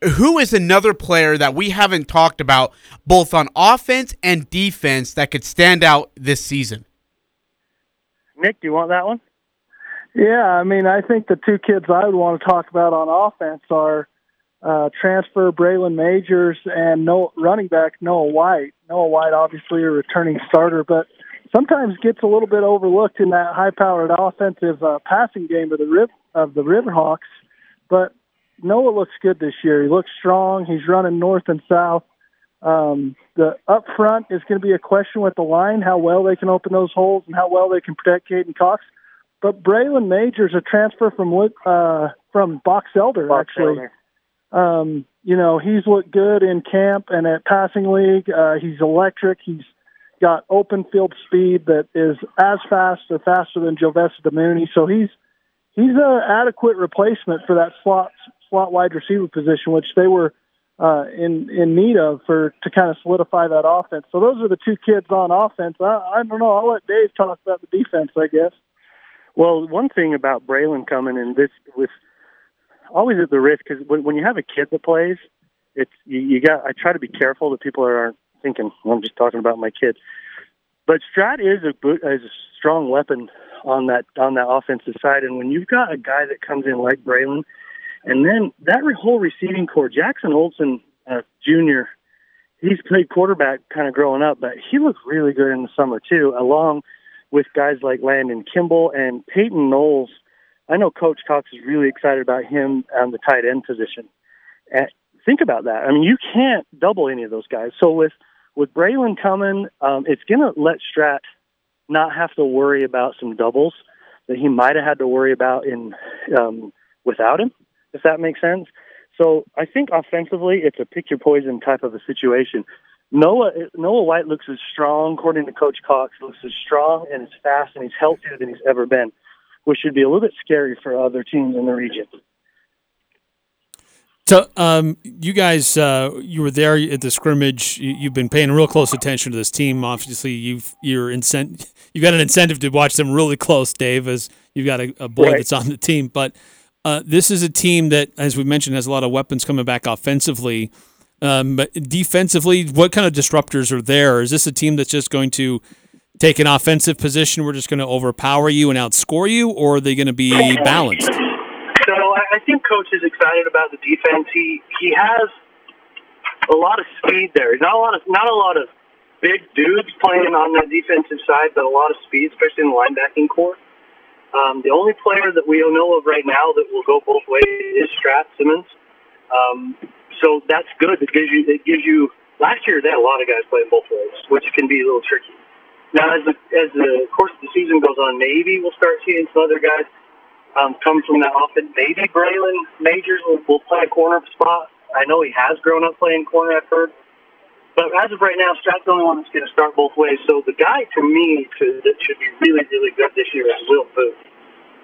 who is another player that we haven't talked about, both on offense and defense, that could stand out this season? Nick, do you want that one? Yeah, I mean, I think the two kids I would want to talk about on offense are uh, transfer Braylon Majors and no running back Noah White. Noah White, obviously a returning starter, but sometimes gets a little bit overlooked in that high-powered offensive uh, passing game of the Riv- of the Riverhawks. But Noah looks good this year. He looks strong. He's running north and south. Um, the up front is going to be a question with the line, how well they can open those holes and how well they can protect Caden Cox. But Braylon Majors, a transfer from uh, from Box Elder, Box actually. Elder. Um, you know, he's looked good in camp and at passing league. Uh, he's electric. He's got open field speed that is as fast or faster than Jovessa DeMooney. So he's he's an adequate replacement for that slot slot wide receiver position, which they were uh, in in need of for to kind of solidify that offense. So those are the two kids on offense. I, I don't know. I'll let Dave talk about the defense, I guess. Well, one thing about Braylon coming in this with always at the risk because when, when you have a kid that plays, it's you, you got. I try to be careful that people aren't thinking well, I'm just talking about my kid. But Strat is a is a strong weapon on that on that offensive side, and when you've got a guy that comes in like Braylon, and then that whole receiving core, Jackson Olson uh, Jr. He's played quarterback kind of growing up, but he looked really good in the summer too, along with guys like Landon Kimball and Peyton Knowles. I know Coach Cox is really excited about him on the tight end position. And think about that. I mean, you can't double any of those guys. So with with Braylon coming, um, it's going to let Strat not have to worry about some doubles that he might have had to worry about in um, without him, if that makes sense. So I think offensively, it's a pick your poison type of a situation. Noah Noah White looks as strong, according to Coach Cox, looks as strong and as fast and he's healthier than he's ever been, which should be a little bit scary for other teams in the region. So, um, you guys, uh, you were there at the scrimmage. You, you've been paying real close attention to this team. Obviously, you've you're incent- you got an incentive to watch them really close, Dave, as you've got a, a boy Right. that's on the team. But uh, this is a team that, as we mentioned, has a lot of weapons coming back offensively. Um, but defensively, what kind of disruptors are there? Is this a team that's just going to take an offensive position? We're just going to overpower you and outscore you, or are they going to be balanced? So I, think Coach is excited about the defense. He he has a lot of speed there. Not a lot of not a lot of big dudes playing on the defensive side, but a lot of speed, especially in the linebacking core. Um, the only player that we know of right now that will go both ways is Strat Simmons. Um, so that's good. It gives you it gives you. Last year they had a lot of guys playing both ways, which can be a little tricky. Now, as the as the course of the season goes on, maybe we'll start seeing some other guys um, come from that offense. Maybe Braylon Majors will, will play a corner spot. I know he has grown up playing corner. I've heard. But as of right now, Strat's the only one that's going to start both ways. So the guy to me to, that should be really, really good this year is Will Booth.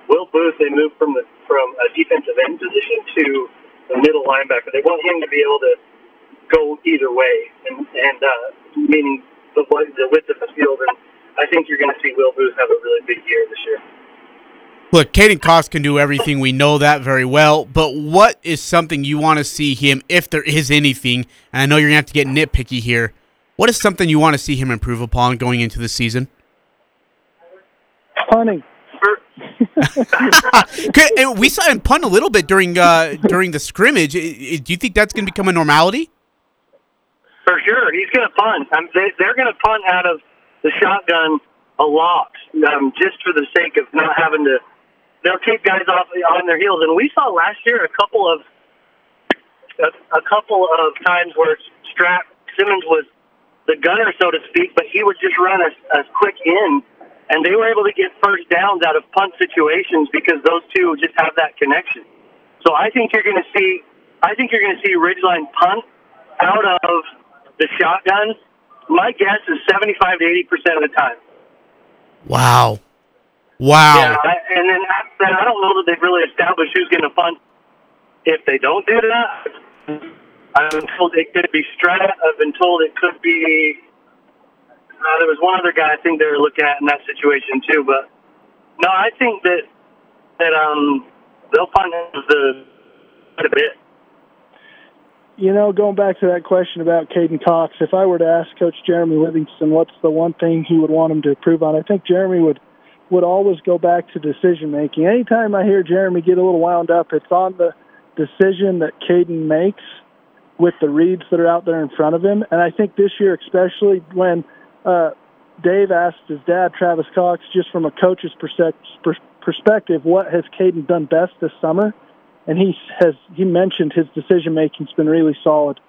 Will Booth, they moved from the from a defensive end position to the middle linebacker. They want him to be able to go either way, and, and uh, meaning the, the width of the field. And I think you're going to see Will Booth have a really big year this year. Look, Caden Cox can do everything. We know that very well. But what is something you want to see him, if there is anything? And I know you're going to have to get nitpicky here. What is something you want to see him improve upon going into the season? Punting. We saw him punt a little bit during uh, during the scrimmage. I- I- Do you think that's going to become a normality? For sure, he's going to punt. Um, they, they're going to punt out of the shotgun a lot, um, just for the sake of not having to. They'll keep guys off on their heels, and we saw last year a couple of a, a couple of times where Strat Simmons was the gunner, so to speak, but he would just run a, a quick in and they were able to get first downs out of punt situations because those two just have that connection. So I think you're going to see, I think you're going to see Ridgeline punt out of the shotgun. My guess is 75 to 80 percent of the time. Wow. Wow. Yeah, and then after that, I don't know that they've really established who's going to punt. If they don't do that, I've been told it could be Strat. I've been told it could be. Uh, there was one other guy I think they were looking at in that situation too, but no, I think that that um they'll punt the quite a bit. You know, going back to that question about Caden Cox, if I were to ask Coach Jeremy Livingston what's the one thing he would want him to improve on, I think Jeremy would would always go back to decision making. Anytime I hear Jeremy get a little wound up, it's on the decision that Caden makes with the reads that are out there in front of him. And I think this year, especially when uh, Dave asked his dad, Travis Cox, just from a coach's perspective, what has Caden done best this summer? And he has he mentioned his decision making's been really solid.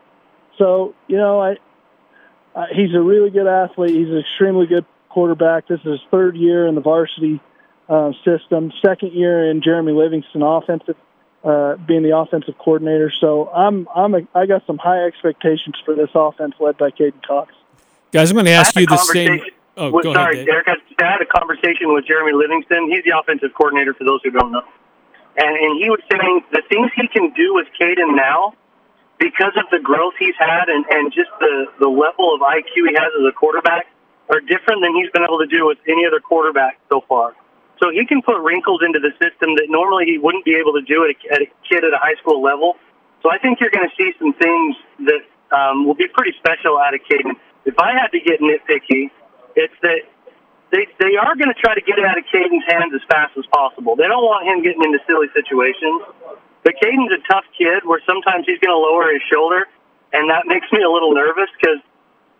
So you know, I uh, he's a really good athlete. He's an extremely good quarterback. This is his third year in the varsity uh, system, second year in Jeremy Livingston offensive, uh, being the offensive coordinator. So I'm I'm a, I got some high expectations for this offense led by Caden Cox. Guys, I'm going to ask you the same. Oh, with- go sorry, ahead, Dave. Derek. I I had a conversation with Jeremy Livingston. He's the offensive coordinator for those who don't know. And, and he was saying the things he can do with Caden now, because of the growth he's had and, and just the, the level of IQ he has as a quarterback, are different than he's been able to do with any other quarterback so far. So he can put wrinkles into the system that normally he wouldn't be able to do at a, at a kid at a high school level. So I think you're going to see some things that um, will be pretty special out of Caden. If I had to get nitpicky, it's that they they are going to try to get it out of Caden's hands as fast as possible. They don't want him getting into silly situations. But Caden's a tough kid where sometimes he's going to lower his shoulder, and that makes me a little nervous because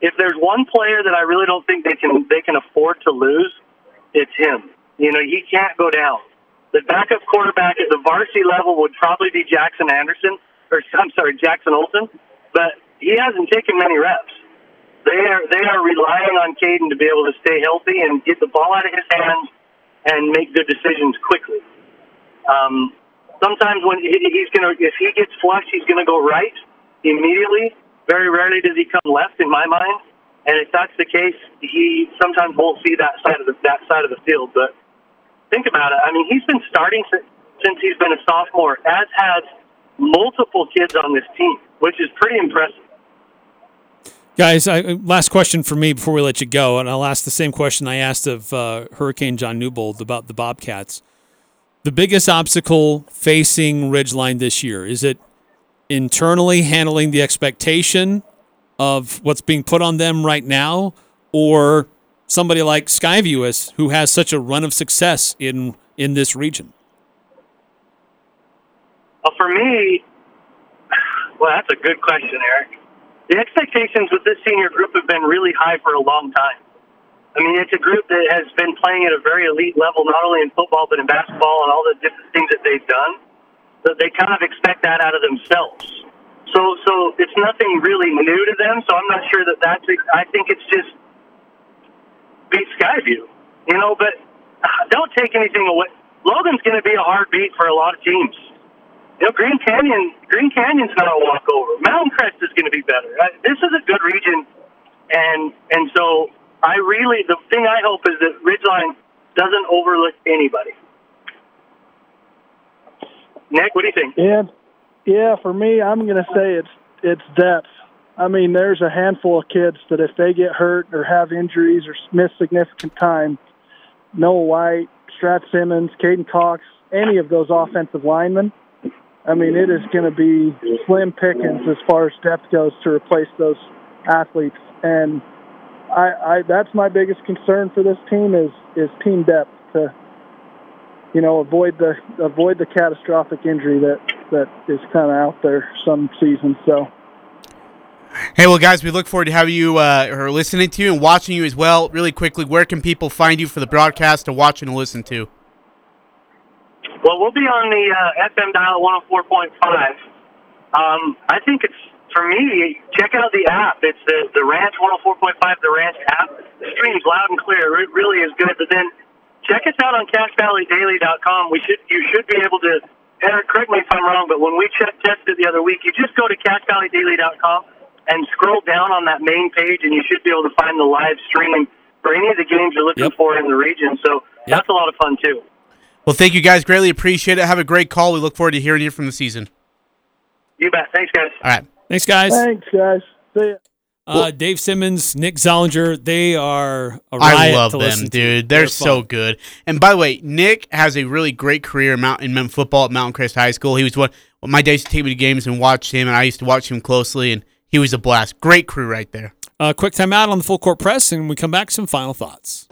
if there's one player that I really don't think they can they can afford to lose, it's him. You know, he can't go down. The backup quarterback at the varsity level would probably be Jackson Anderson, or I'm sorry, Jackson Olson, but he hasn't taken many reps. They are they are relying on Caden to be able to stay healthy and get the ball out of his hands and make good decisions quickly. Um, sometimes when he, he's gonna, if he gets flushed, he's gonna go right immediately. Very rarely does he come left, in my mind. And if that's the case, he sometimes won't see that side of the that side of the field. But think about it. I mean, he's been starting since, since he's been a sophomore, as has multiple kids on this team, which is pretty impressive. Guys, I, last question for me before we let you go, and I'll ask the same question I asked of uh, Hurricane John Newbold about the Bobcats. The biggest obstacle facing Ridgeline this year is it internally handling the expectation of what's being put on them right now, or somebody like Skyview is, who has such a run of success in in this region? Well, for me, well, that's a good question, Eric. The expectations with this senior group have been really high for a long time. I mean, it's a group that has been playing at a very elite level, not only in football but in basketball and all the different things that they've done. They kind of expect that out of themselves. So, so it's nothing really new to them. So I'm not sure that that's. I think it's just beat Skyview, you know. But don't take anything away. Logan's going to be a hard beat for a lot of teams. You know, Green Canyon, Green Canyon's not a walkover. Mountain Crest is going to be better. Uh, This is a good region, and and so I really the thing I hope is that Ridgeline doesn't overlook anybody. Nick, what do you think? Yeah, yeah. For me, I'm going to say it's it's depth. I mean, there's a handful of kids that if they get hurt or have injuries or miss significant time, Noah White, Strat Simmons, Caden Cox, any of those offensive linemen, I mean, it is going to be slim pickings as far as depth goes to replace those athletes. And I, I that's my biggest concern for this team is is team depth to you know avoid the avoid the catastrophic injury that that is kind of out there some seasons. So Hey, well, guys, we look forward to having you uh, or listening to you and watching you as well. Really quickly, where can people find you for the broadcast to watch and listen to? Well, we'll be on the uh, FM dial 104.5. Um, I think it's for me, check out the app. It's the the Ranch 104.5, the Ranch app. The stream's loud and clear. It really is good. But then check us out on CacheValleyDaily.com. We should you should be able to. Eric, correct me if I'm wrong, but when we check tested the other week, you just go to CacheValleyDaily.com and scroll down on that main page, and you should be able to find the live stream for any of the games you're looking for in the region. So that's a lot of fun too. Well, thank you guys. Greatly appreciate it. Have a great call. We look forward to hearing you from the season. You bet. Thanks, guys. All right. Thanks, guys. Thanks, guys. See ya. Uh, Dave Simmons, Nick Zollinger, they are a I riot love to them, listen to. dude. They're, so fun. good. And by the way, Nick has a really great career in mountain, football at Mountain Crest High School. He was one. Well, my dad used to take me to games and watch him, and I used to watch him closely, and he was a blast. Great crew right there. Uh, quick time out on the full court press, and we come back some final thoughts.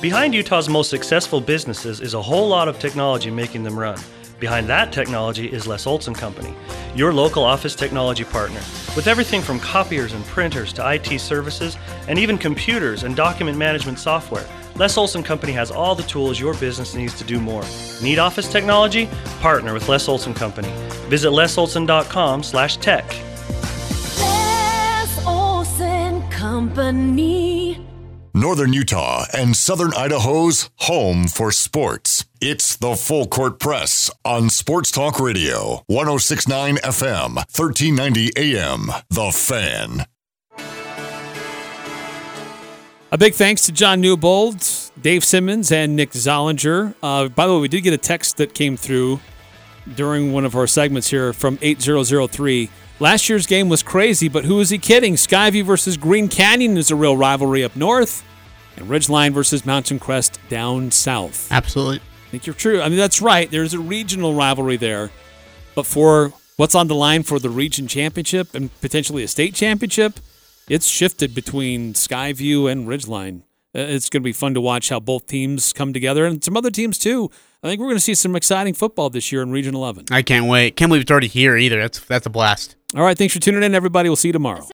Behind Utah's most successful businesses is a whole lot of technology making them run. Behind that technology is Les Olson Company, your local office technology partner. With everything from copiers and printers to IT services and even computers and document management software, Les Olson Company has all the tools your business needs to do more. Need office technology? Partner with Les Olson Company. Visit lesolson.com/tech. Les Olson Company. Northern Utah and Southern Idaho's home for sports. It's the Full Court Press on Sports Talk Radio, 1069 FM, 1390 AM. The Fan. A big thanks to John Newbold, Dave Simmons, and Nick Zollinger. Uh, by the way, we did get a text that came through during one of our segments here from 8003. Last year's game was crazy, but who is he kidding? Skyview versus Green Canyon is a real rivalry up north, and Ridgeline versus Mountain Crest down south. Absolutely. Think you're true. I mean, that's right. There's a regional rivalry there, but for what's on the line for the region championship and potentially a state championship, it's shifted between Skyview and Ridgeline. Uh, It's going to be fun to watch how both teams come together and some other teams too. I think we're going to see some exciting football this year in Region 11. I can't wait. Can't believe it's already here either. That's that's a blast. All right, thanks for tuning in, everybody. We'll see you tomorrow.